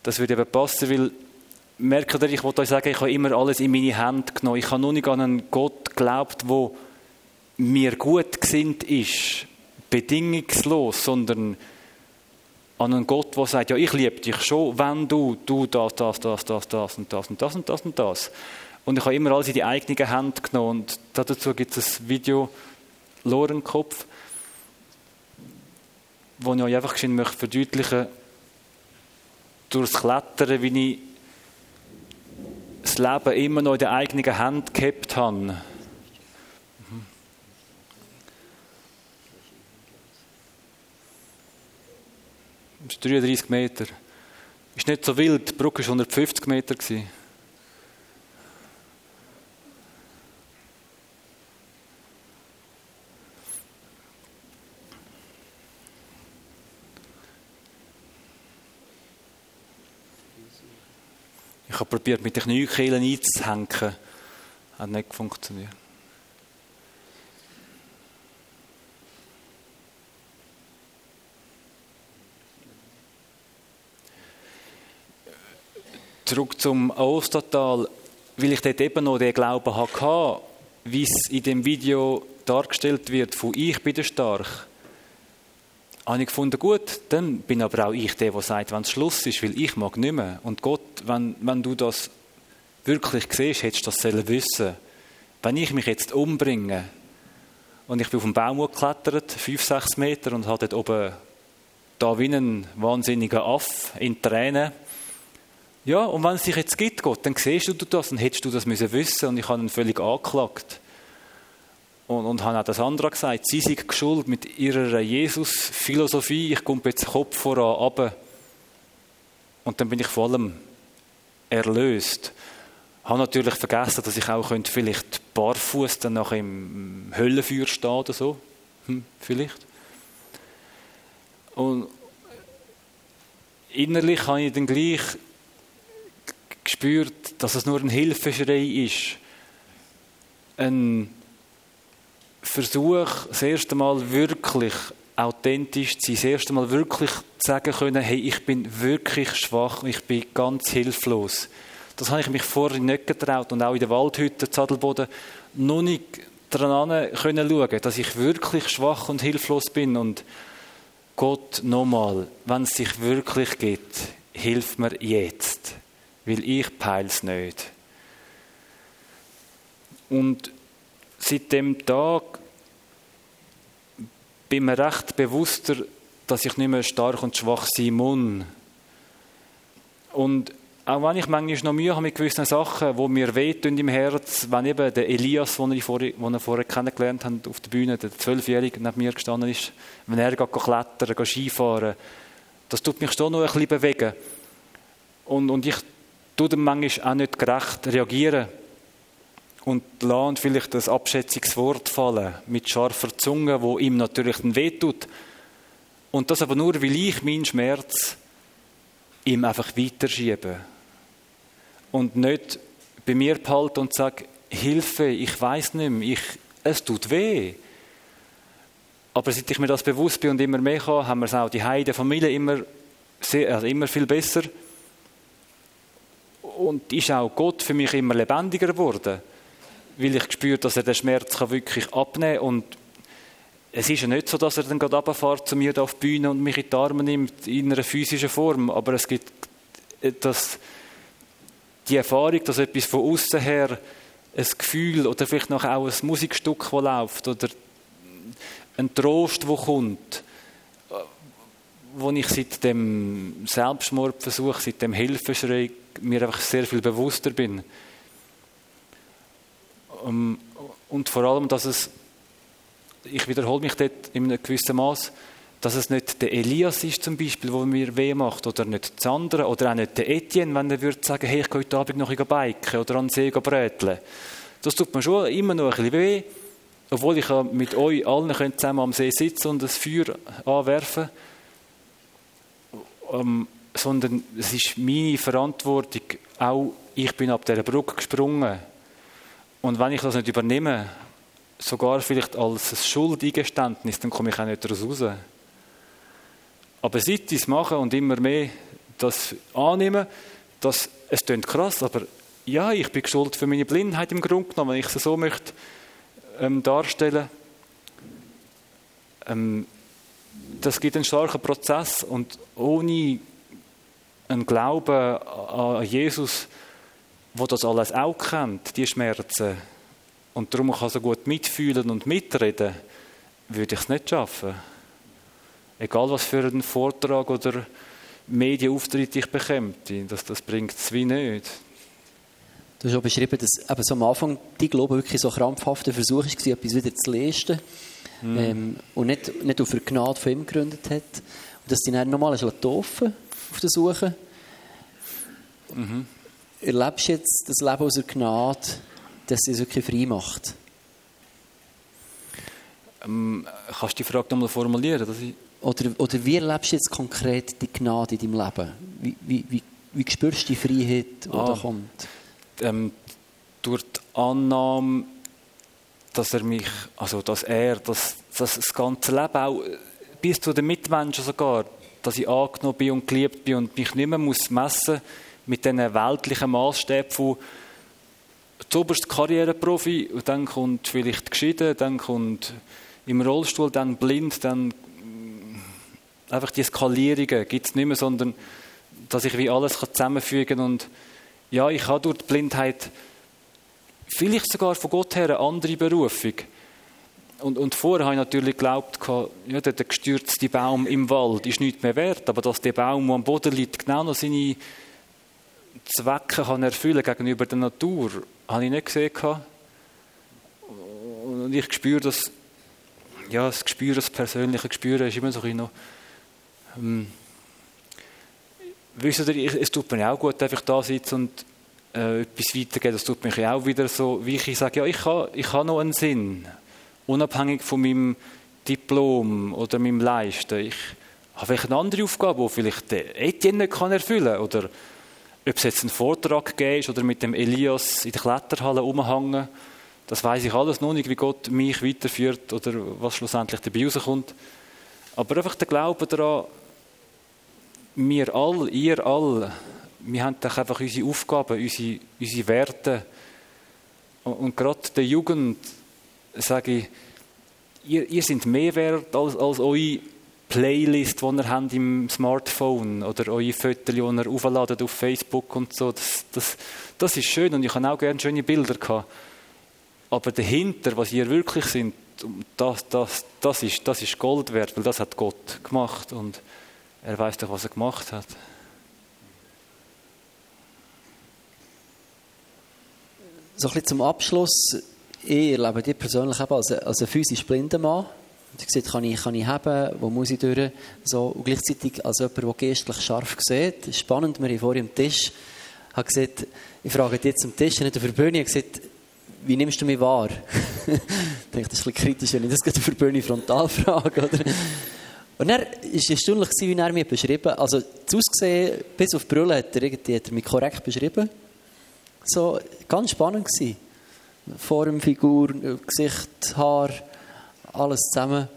Das würde eben passen, weil merkt ihr, ich wollte euch sagen, ich habe immer alles in meine Hände genommen. Ich habe nur nicht an einen Gott geglaubt, der mir gut gesinnt ist, bedingungslos, sondern an einen Gott, der sagt, ja, ich liebe dich schon, wenn du, du das, das, das, das, das und das und das und das und das. Und ich habe immer alles in die eigene Hand genommen. Und dazu gibt es ein Video, Lorenkopf, wo ich euch einfach möchte verdeutlichen durchs Klettern, wie ich das Leben immer noch in der eigenen Hand gehabt habe. Das ist 33 Meter. Ist nicht so wild, die Brücke war 150 Meter. Ich habe probiert, mit den Kniekehlen einzuhängen. Hat nicht funktioniert. Zurück zum Ostertal, weil ich dort eben noch den Glauben hatte, wie es in dem Video dargestellt wird, von ich bin stark habe ich gefunden, gut, dann bin aber auch ich der, der sagt, wenn es Schluss ist, weil ich mag nicht mehr. Und Gott, wenn, wenn du das wirklich siehst, hättest du das sollen wissen. Wenn ich mich jetzt umbringe und ich bin auf den Baum geklettert, fünf, sechs Meter, und habe dort oben da wie ein wahnsinniger Aff in Tränen. Ja, und wenn es dich jetzt gibt, Gott, dann siehst du das und hättest du das müssen wissen und ich habe ihn völlig angeklagt. Und, und haben auch das andere gesagt, sie sind geschuld mit ihrer Jesus-Philosophie, ich komme jetzt Kopf voran, runter. Und dann bin ich vor allem erlöst. Ich habe natürlich vergessen, dass ich auch könnte vielleicht barfuß dann nach im Höllenfeuer stehen oder so. Hm, vielleicht. Und innerlich habe ich dann gleich gespürt, dass es nur ein Hilfeschrei ist. Ein versuche das erste Mal wirklich authentisch zu sein, das erste Mal wirklich sagen können, hey, ich bin wirklich schwach, ich bin ganz hilflos. Das habe ich mich vorher nicht getraut und auch in der Waldhütte, Zadelboden, noch nicht dran können schauen, dass ich wirklich schwach und hilflos bin und Gott nochmal, wenn es sich wirklich gibt, hilf mir jetzt, weil ich peil's nicht. Und seit dem Tag bin mir recht bewusster, dass ich nicht mehr stark und schwach sein muss. Und auch wenn ich manchmal noch Mühe habe mit gewissen Sachen, die mir wehtun im Herz, wenn eben der Elias, den ich vorher, den vorher kennengelernt habe auf der Bühne, der Zwölfjährige neben mir gestanden ist, wenn er geht klettern, geht Skifahren, das tut mich schon noch ein bisschen bewegen. Und, und ich tue dem manchmal auch nicht gerecht reagieren und lasse vielleicht das Abschätzungswort fallen mit scharfer Zunge, wo ihm natürlich dann wehtut. Und das aber nur, weil ich meinen Schmerz ihm einfach weiterschiebe und nicht bei mir behalte und sage, Hilfe, ich weiß nicht mehr, ich, es tut weh. Aber seit ich mir das bewusst bin und immer mehr kann, haben wir es auch die Heide Familie immer, sehr, also immer viel besser. Und ist auch Gott für mich immer lebendiger geworden, weil ich gespürt, dass er den Schmerz wirklich abnehmen kann. Und es ist ja nicht so, dass er dann gerade runterfährt zu mir auf die Bühne und mich in die Arme nimmt in einer physischen Form, aber es gibt das die Erfahrung, dass etwas von außen her ein Gefühl oder vielleicht noch auch ein Musikstück, das läuft oder ein Trost, der kommt, wo ich seit dem Selbstmordversuch, seit dem Hilfeschrei mir einfach sehr viel bewusster bin. Ähm, und vor allem, dass es, ich wiederhole mich dort in einem gewissen Maß, dass es nicht der Elias ist zum Beispiel, der mir weh macht, oder nicht das andere, oder auch nicht der Etienne, wenn er würde sagen, hey, ich gehe heute Abend noch biken oder an den See bräteln. Das tut mir schon immer noch ein bisschen weh, obwohl ich mit euch allen zusammen am See sitzen und das Feuer anwerfen ähm, sondern es ist meine Verantwortung, auch ich bin ab dieser Brücke gesprungen. Und wenn ich das nicht übernehme, sogar vielleicht als Schuldeingeständnis, dann komme ich auch nicht daraus raus. Aber seit ich es mache und immer mehr das annehme, dass es klingt krass, aber ja, ich bin schuld für meine Blindheit im Grunde genommen, wenn ich es so möchte ähm, darstellen. Ähm, das gibt einen starken Prozess und ohne einen Glauben an Jesus, wo das alles auch kennt, die Schmerzen, und darum kann so gut mitfühlen und mitreden, würde ich es nicht schaffen. Egal was für einen Vortrag oder Medienauftritt ich bekomme, das, das bringt es wie nicht. Du hast auch beschrieben, dass eben so am Anfang die Glaube wirklich so krampfhafter Versuch war, etwas wieder zu leisten mm. ähm, und nicht, nicht auf der Gnade von ihm gegründet hat. Und dass die dann nochmal taufen auf der Suche. Mhm. Erlebst jetzt das Leben aus der Gnade, dass es wirklich frei macht? Ähm, kannst du die Frage nochmal formulieren? Dass ich oder, oder wie erlebst du jetzt konkret die Gnade in deinem Leben? Wie, wie, wie, wie spürst du die Freiheit, die ah, da kommt? Ähm, durch die Annahme, dass er mich, also dass er, dass, dass das ganze Leben auch, bis zu den Mitmenschen sogar, dass ich angenommen bin und geliebt bin und mich nicht mehr muss messen mit diesen weltlichen Maßstäben von zuoberst Karriereprofi und dann kommt vielleicht geschieden, dann kommt im Rollstuhl, dann blind, dann einfach die Skalierungen gibt es nicht mehr, sondern dass ich wie alles zusammenfügen kann und ja, ich habe durch die Blindheit vielleicht sogar von Gott her eine andere Berufung. Und, und vorher habe ich natürlich geglaubt, ja, der gestürzte Baum im Wald ist nichts mehr wert, aber dass der Baum, der am Boden liegt, genau noch seine Zwecke kann erfüllen gegenüber der Natur, habe ich nicht gesehen. Und ich spüre das, ja, das Gespür, das persönliche Gespür ist immer so ein noch ähm, wisst ihr, es tut mir auch gut, einfach da sitzen und äh, etwas weitergeben. Das tut mich auch wieder so, wie ich sage, ja, ich habe ich ha noch einen Sinn. Unabhängig von meinem Diplom oder meinem Leisten. Ich habe vielleicht eine andere Aufgabe, die vielleicht Etienne nicht erfüllen kann. Oder ob es jetzt einen Vortrag gibt oder mit dem Elias in der Kletterhalle umhängen. Das weiß ich alles noch nicht, wie Gott mich weiterführt oder was schlussendlich dabei rauskommt. Aber einfach der Glaube daran, wir alle, ihr alle, wir haben doch einfach unsere Aufgaben, unsere, unsere Werte. Und gerade der Jugend sage ich, ihr, ihr seid mehr wert als, als eure Playlist, die ihr habt im Smartphone oder eure Fotos, die ihr aufladet auf Facebook und so. Das, das, das ist schön und ich habe auch gerne schöne Bilder gehabt. Aber dahinter, was ihr wirklich sind, das, das, das, ist, das ist Gold wert, weil das hat Gott gemacht und er weiß doch, was er gemacht hat. So ein bisschen zum Abschluss. Ich erlebe dich persönlich als, als ein physisch blinder Mann. Ich sehe, kann ich, kann ich haben, wo muss ich durch? So, und gleichzeitig als jemand, der geistlich scharf sieht. Spannend, wir haben vorhin am Tisch habe gesagt, ich frage dich jetzt am Tisch, nicht auf der Bühne, ich gesagt, wie nimmst du mich wahr? [laughs] ich denke, das ist ein kritisch, wenn ich das gerade auf der Bühne frontal frage. Oder? Und er war erstaunlich, wie er mich beschrieben Also, das Aussehen, bis auf Brille, hat er, hat er mich korrekt beschrieben. So, ganz spannend gewesen. Form, Figur, Gesicht, Haar, alles zusammen.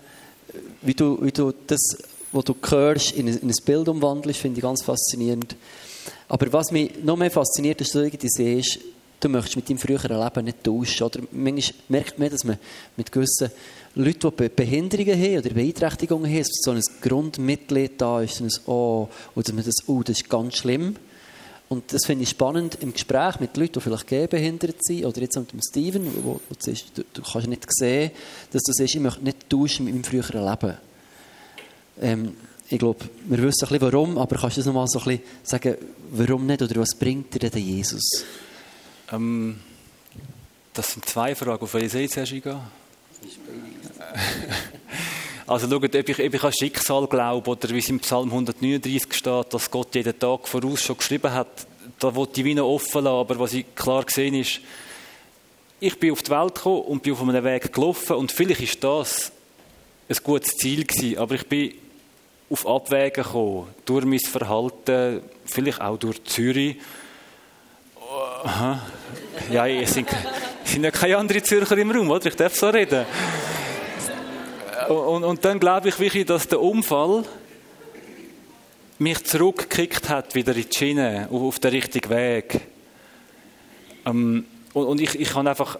Wie du, wie du das, was du hörst, in ein, in ein Bild umwandelst, finde ich ganz faszinierend. Aber was mich noch mehr fasziniert, ist, dass du irgendwie siehst, du möchtest mit deinem früheren Leben nicht tauschen. Oder manchmal merkt man, dass man mit gewissen Leuten, die Behinderungen haben oder Beeinträchtigungen haben, so ein Grundmitglied da ist, ein Oh, oder man das, oh, das ist ganz schlimm. Und das finde ich spannend im Gespräch mit Leuten, die vielleicht gehbehindert sind, oder jetzt mit dem Steven, wo, wo du, siehst, du, du, kannst nicht sehen, dass du siehst, ich möchte nicht tauschen mit meinem früheren Leben. Ähm, ich glaube, wir wissen ein bisschen warum, aber kannst du das nochmal so ein bisschen sagen, warum nicht, oder was bringt dir denn Jesus? Ähm, das sind zwei Fragen. Auf welche Seite zuerst eingehen? [laughs] Also schaut, ob ich, ob ich an Schicksal glaube oder wie es im Psalm 139 steht, dass Gott jeden Tag voraus schon geschrieben hat, da wollte ich wie offen lassen, aber was ich klar gesehen ist, ich bin auf die Welt gekommen und bin auf einem Weg gelaufen und vielleicht ist das ein gutes Ziel gewesen, aber ich bin auf Abwägen gekommen, durch mein Verhalten, vielleicht auch durch Zürich. Aha. Ja, es sind, es sind ja keine anderen Zürcher im Raum, oder? Ich darf so reden. Und, und dann glaube ich wirklich, dass der Unfall mich zurückgekickt hat, wieder in die Schiene, auf den richtigen Weg. Ähm, und, und ich, ich habe einfach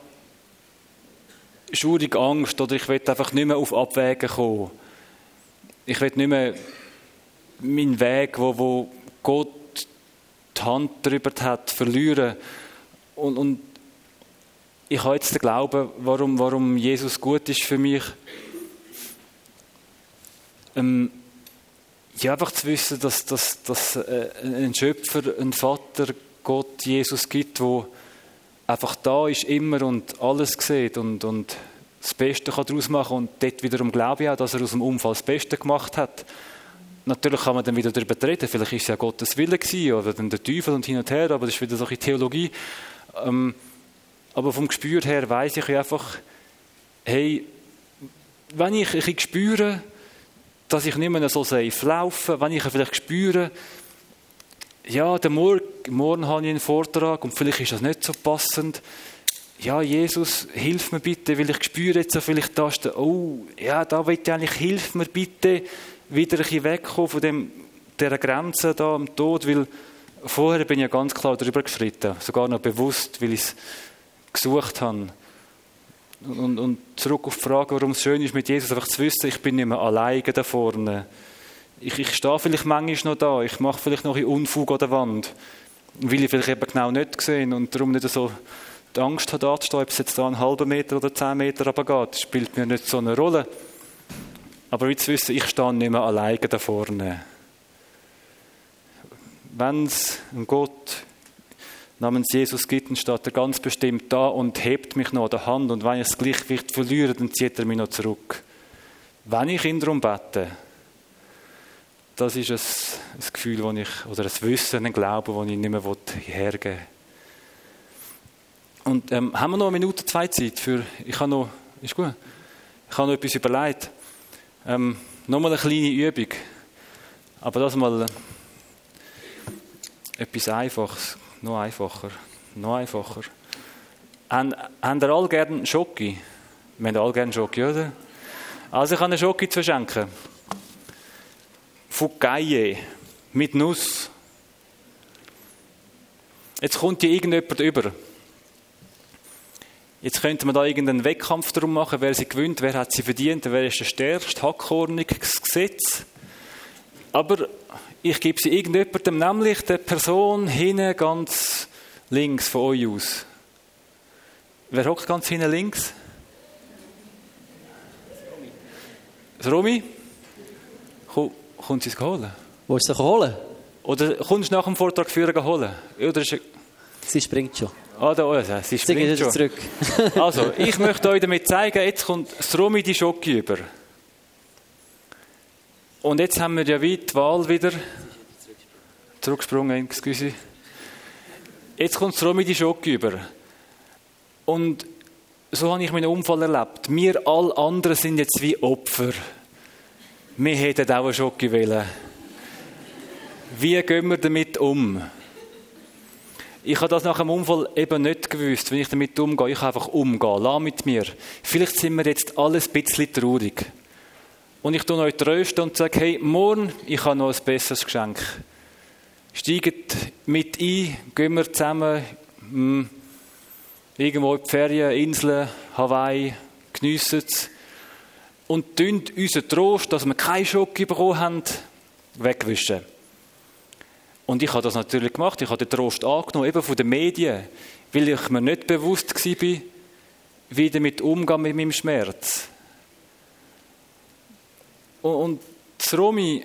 schurig Angst oder ich will einfach nicht mehr auf Abwägen kommen. Ich will nicht mehr meinen Weg, wo, wo Gott die Hand drüber hat, verlieren. Und, und ich habe jetzt den Glauben, warum, warum Jesus gut ist für mich ähm, ja, einfach zu wissen, dass, dass, dass äh, ein Schöpfer, ein Vater, Gott, Jesus gibt, wo einfach da ist immer und alles sieht und, und das Beste kann daraus machen und dort wiederum glaube ich auch, dass er aus dem Unfall das Beste gemacht hat. Natürlich kann man dann wieder darüber reden, vielleicht ist es ja Gottes Wille gewesen oder dann der Teufel und hin und her, aber das ist wieder solche Theologie. Ähm, aber vom Gespür her weiß ich einfach, hey, wenn ich ein bisschen spüre, dass ich nicht mehr so safe laufe, wenn ich vielleicht spüre, ja, der Morgen, morgen habe ich einen Vortrag und vielleicht ist das nicht so passend. Ja, Jesus, hilf mir bitte, weil ich spüre jetzt so vielleicht da, oh, ja, da will ich eigentlich, hilf mir bitte, wieder ein bisschen wegkommen von dem, dieser Grenze da am Tod, weil vorher bin ich ja ganz klar darüber geschritten, sogar noch bewusst, weil ich es gesucht habe. Und, und zurück auf die Frage, warum es schön ist, mit Jesus einfach zu wissen, ich bin nicht mehr alleine da vorne. Ich, ich stehe vielleicht manchmal noch da, ich mache vielleicht noch ein Unfug an der Wand, weil ich vielleicht eben genau nicht gesehen und darum nicht so die Angst habe, da zu stehen, ob es jetzt da einen halben Meter oder zehn Meter runtergeht. Das spielt mir nicht so eine Rolle. Aber wie zu wissen, ich stehe nicht mehr alleine da vorne. Wenn es ein Gott namens Jesus gibt, dann steht er ganz bestimmt da und hebt mich noch an der Hand und wenn ich das Gleichgewicht verliere, dann zieht er mich noch zurück. Wenn ich ihn darum bete, das ist ein, ein Gefühl, das ich, oder ein Wissen, ein Glauben, das ich nicht mehr hergeben will. Und ähm, haben wir noch eine Minute, zwei Zeit für, ich habe noch, ist gut, ich habe noch etwas überlegt. Ähm, nochmal eine kleine Übung, aber das mal äh, etwas Einfaches noch einfacher, noch einfacher. Haben, haben ihr alle gerne Schoki? Wir haben alle gerne Schoki, oder? Also ich habe eine Schoki zu verschenken. Foucaille mit Nuss. Jetzt kommt hier irgendjemand über. Jetzt könnte man da irgendeinen Wettkampf darum machen, wer sie gewinnt, wer hat sie verdient, wer ist der stärkste, Hackhorniges Gesetz. Aber ich gebe sie irgendjemandem, nämlich der Person hinten ganz links von euch aus. Wer hockt ganz hinten links? Das Romy? Kommt sie es holen? Wo ist sie holen? Oder kommst du nach dem Vortrag führen holen? Oder ist... Sie springt schon. Ah, da, oh, sie springt schon. zurück. also, ich möchte euch damit zeigen, jetzt kommt das Romy die Schocke über. Und jetzt haben wir ja wie die Wahl wieder. Zurückgesprungen, excuse. Jetzt kommt das Romy die Schocke über. Und so habe ich meinen Unfall erlebt. Wir alle anderen sind jetzt wie Opfer. Wir hätten auch einen Schocke wollen. Wie gehen wir damit um? Ich habe das nach dem Unfall eben nicht gewusst, wenn ich damit umgehe. Ich einfach umgehen. Lass mit mir. Vielleicht sind wir jetzt alles ein bisschen traurig. Und ich tue euch trösten und sage, hey, morgen, ich habe noch ein besseres Geschenk. Steigt mit ein, gehen wir zusammen mh, hm, irgendwo in die Ferien, Inseln, Hawaii, geniessen es. Und tun unseren Trost, dass wir keinen Schock bekommen haben, wegwischen. Und ich habe das natürlich gemacht. Ich habe den Trost angenommen, eben von den Medien, weil ich mir nicht bewusst war, wie damit umgehe mit meinem Schmerz. Und das Romy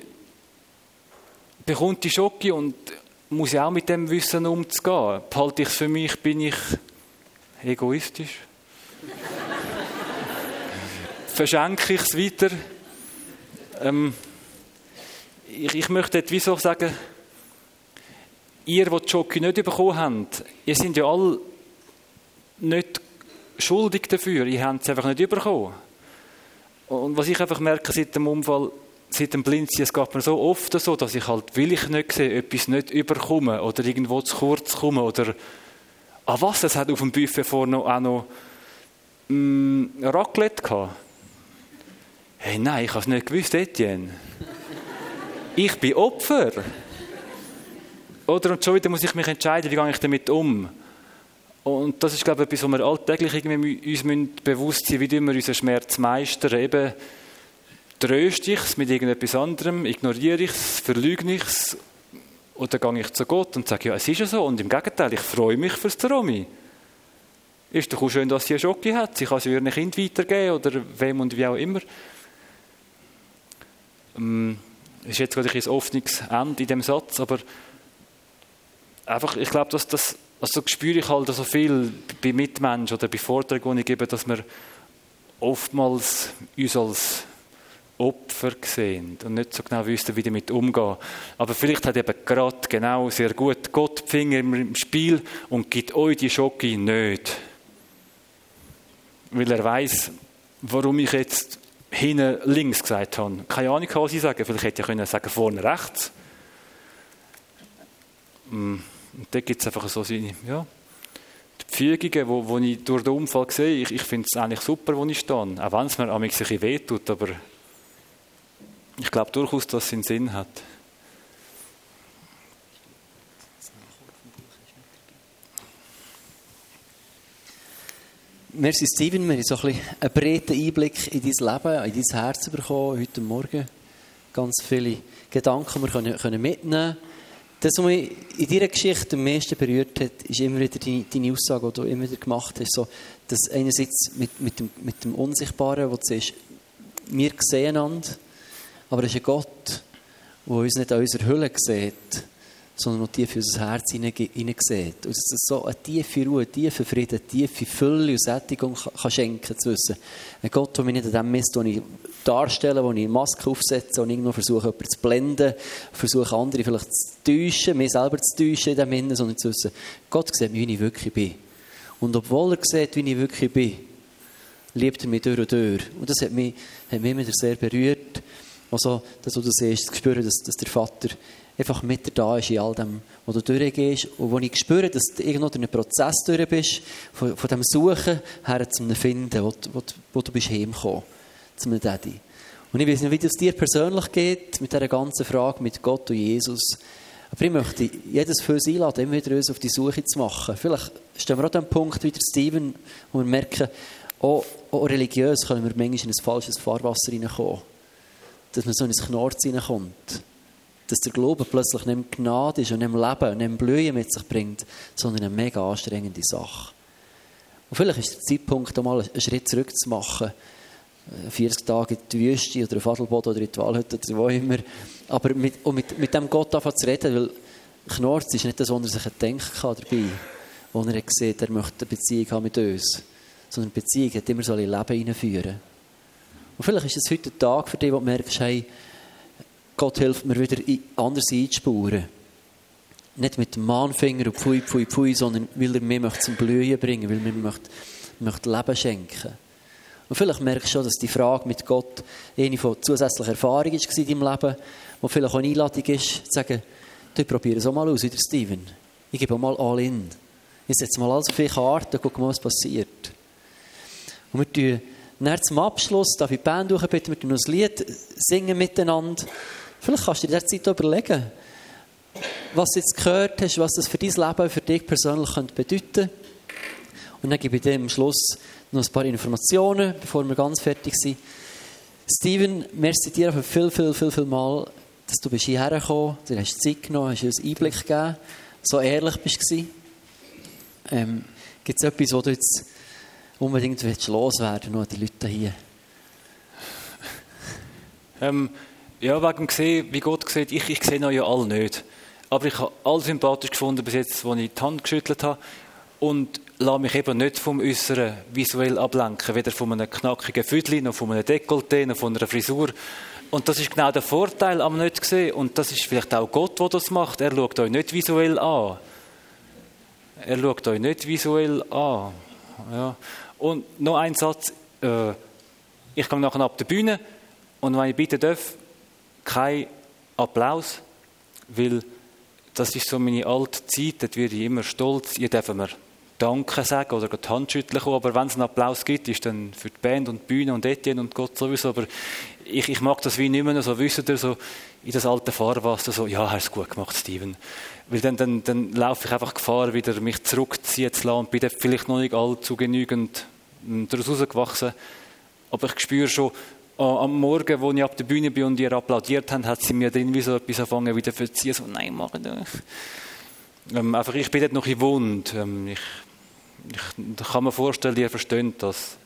bekommt die Schocke und muss ja auch mit dem Wissen umzugehen. Behalte ich es für mich, bin ich egoistisch. [laughs] Verschenke ich es weiter. Ähm, ich, ich möchte jetzt wieso sagen, ihr, die die Schocke nicht bekommen habt, ihr seid ja alle nicht schuldig dafür. Ihr habt es einfach nicht bekommen. Und was ich einfach merke seit dem Unfall, seit dem Blindsein, es geht mir so oft so, dass ich halt, will ich nicht sehe, etwas nicht überkomme oder irgendwo zu kurz komme oder ah was, es hat auf dem Buffet vorne auch noch mm, Raclette gehabt. Hey, nein, ich habe es nicht gewusst, Etienne. Ich bin Opfer. Oder und schon wieder muss ich mich entscheiden, wie gehe ich damit um. Und das ist, glaube ich, etwas, was wir alltäglich irgendwie uns bewusst sein müssen, wie wir unseren Schmerz meistern. Eben, tröste ich es mit irgendetwas anderem, ignoriere ich es, verleugne ich es, oder gehe ich zu Gott und sage, ja, es ist ja so. Und im Gegenteil, ich freue mich fürs Romy. Ist doch auch schön, dass sie eine Schocke hat. Sie kann sie ihrem Kind weitergeben oder wem und wie auch immer. Ähm, ist jetzt gerade ein offenes Ende in dem Satz, aber einfach, ich glaube, dass das, also spüre ich halt so viel bei Mitmenschen oder bei Vorträgen, die ich gebe, dass wir oftmals uns als Opfer sehen und nicht so genau wüssten, wie damit umgehen. Aber vielleicht hat eben gerade genau sehr gut Gott die Finger im Spiel und gibt euch die Schocke nicht. Weil er weiß, warum ich jetzt hinten links gesagt habe. Keine Ahnung, was ich sagen. Vielleicht hätte ich sagen vorne rechts. Mm. Und da gibt es einfach so seine, ja, die Fügungen, wo, wo ich durch den Unfall sehe. Ich, ich finde es eigentlich super, wo ich stehe. Auch wenn es mir ein bisschen wehtut, aber ich glaube durchaus, dass es einen Sinn hat. Merci Steven, wir haben so ein einen breiten Einblick in dein Leben, in dein Herz bekommen heute Morgen. Ganz viele Gedanken, die wir können mitnehmen können. Das, was mich in deiner Geschichte am meisten berührt hat, ist immer wieder deine, deine Aussage, die du immer wieder gemacht hast. So, dass einerseits mit, mit, dem, mit dem Unsichtbaren, wo du siehst, wir sehen einander, aber es ist ein Gott, der uns nicht an unserer Hülle sieht, sondern noch tief in unser Herz hineinsieht. Und dass es so eine tiefe Ruhe, tiefen Frieden, tiefe Fülle und Sättigung kann schenken zu wissen. Ein Gott, der mich nicht an dem misst, den ich darstelle, wo ich Maske aufsetze und irgendwo versuche, jemanden zu blenden, versuche andere vielleicht zu täuschen, mich selber zu täuschen in dem Innen, sondern zu wissen, Gott sieht mich, wie ich wirklich bin. Und obwohl er sieht, wie ich wirklich bin, liebt er mich durch und durch. Und das hat mich, hat mich immer sehr berührt. Also, das, was du siehst, zu spüren, dass, dass der Vater einfach mit dir da ist in all dem, wo du durchgehst und wo ich spüre, dass du irgendwo durch einen Prozess durch bist, von, von dem Suchen her zu einem Finden, wo, wo, wo du bist heimgekommen, zu einem Daddy. Und ich weiß nicht, wie es dir persönlich geht mit dieser ganzen Frage mit Gott und Jesus. Aber ich möchte jedes für uns einladen, immer wieder uns auf die Suche zu machen. Vielleicht stehen wir auch an dem Punkt wie der Steven, wo wir merken, auch, auch religiös können wir manchmal in ein falsches Fahrwasser reinkommen. Dass man so in ein Knorz reinkommt. Dass der Glaube plötzlich nicht mehr Gnade ist und nicht mehr Leben und nicht mehr Blühen mit sich bringt, sondern eine mega anstrengende Sache. Und vielleicht ist der Zeitpunkt, um mal einen Schritt zurück zu machen 40 Tage in die Wüste oder auf Adelboden oder in die Walhütte oder wo immer. Aber mit, mit, mit dem Gott anfangen zu reden, weil Knorz ist nicht das, was er sich gedacht hat dabei, wo er sieht, er möchte eine Beziehung haben mit uns. Sondern eine Beziehung hat immer so ein Leben hineinführen. Und vielleicht ist es heute ein Tag für dich, wo du merkst, hey, Gott hilft mir wieder anders einzuspuren. Nicht mit dem Mahnfinger und Pfui, Pfui, Pfui, sondern weil er mir zum Blühen bringen möchte, weil er mir möchte, möchte Leben schenken und vielleicht merkst du schon, dass die Frage mit Gott eine von zusätzlicher Erfahrung war in deinem Leben, wo vielleicht auch eine Einladung ist, zu sagen, du probiere es auch mal aus, wie der Steven. Ich gebe mal all in. Ich setze mal alles auf die Karte und gucke mal, was passiert. Und wir tun nach zum Abschluss, darf ich die Band bitten, wir tun ein Lied singen miteinander. Vielleicht kannst du dir in dieser Zeit überlegen, was du jetzt gehört hast, was das für dein Leben, für dich persönlich bedeuten könnte. Und dann gebe ich dir am Schluss noch ein paar Informationen, bevor wir ganz fertig sind. Steven, merci dir für viel, viel, viel, viel Mal, dass du bist hierher gekommen bist. Du hast Zeit genommen, hast uns Einblick gegeben, so ehrlich bist du. Ähm, Gibt es etwas, wo du jetzt unbedingt willst loswerden noch die Leute hier? Ähm, ja, wegen gesehen, wie Gott sieht, ich, ich sehe euch ja alle nicht. Aber ich habe alle sympathisch gefunden bis jetzt, als ich die Hand geschüttelt habe. Und lasse mich eben nicht vom Äußeren visuell ablenken, weder von einem knackigen Füdli, noch von einem Dekolleté, noch von einer Frisur. Und das ist genau der Vorteil am nicht sehen. Und das ist vielleicht auch Gott, der das macht. Er schaut euch nicht visuell an. Er schaut euch nicht visuell an. Ja. Und noch ein Satz. Äh, ich komme nachher ab der Bühne und wenn ich bitte darf, kein Applaus, weil das ist so meine alte Zeit, dort werde ich immer stolz. Ihr dürft mir Danke sagen oder die Hand schütteln. Aber wenn es einen Applaus gibt, ist dann für die Band und die Bühne und Etienne und Gott sowieso. Aber ich, ich mag das wie nicht mehr so, wisst ihr, so in das alte Fahrwasser so, ja, hast du gut gemacht, Steven. Weil dann, dann, dann laufe ich einfach Gefahr, wieder mich zurückziehen zu lassen und bin dann vielleicht noch nicht allzu genügend hm, daraus rausgewachsen. Aber ich spüre schon, am Morgen, wo ich ab der Bühne bin und ihr applaudiert habt, hat sie mir drin wie so etwas angefangen wieder verziehen. So, nein, mach nicht. Ähm, einfach, ich bin dort noch in Wund. Ähm, ich ich kann mir vorstellen, ihr versteht das.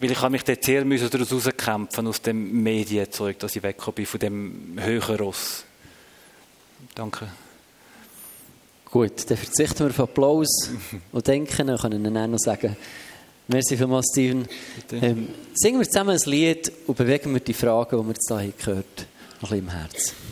Weil ich habe mich dort sehr müssen daraus rauskämpfen, aus dem Medienzeug, dass ich weggekommen bin von dem höheren Ross. Danke. Gut, dann verzichten wir auf Applaus [laughs] und Denken. Dann können wir dann noch sagen, merci vielmals, Steven. Ähm, singen wir zusammen ein Lied und bewegen wir die Fragen, die wir jetzt hier gehört haben, noch ein bisschen im Herzen.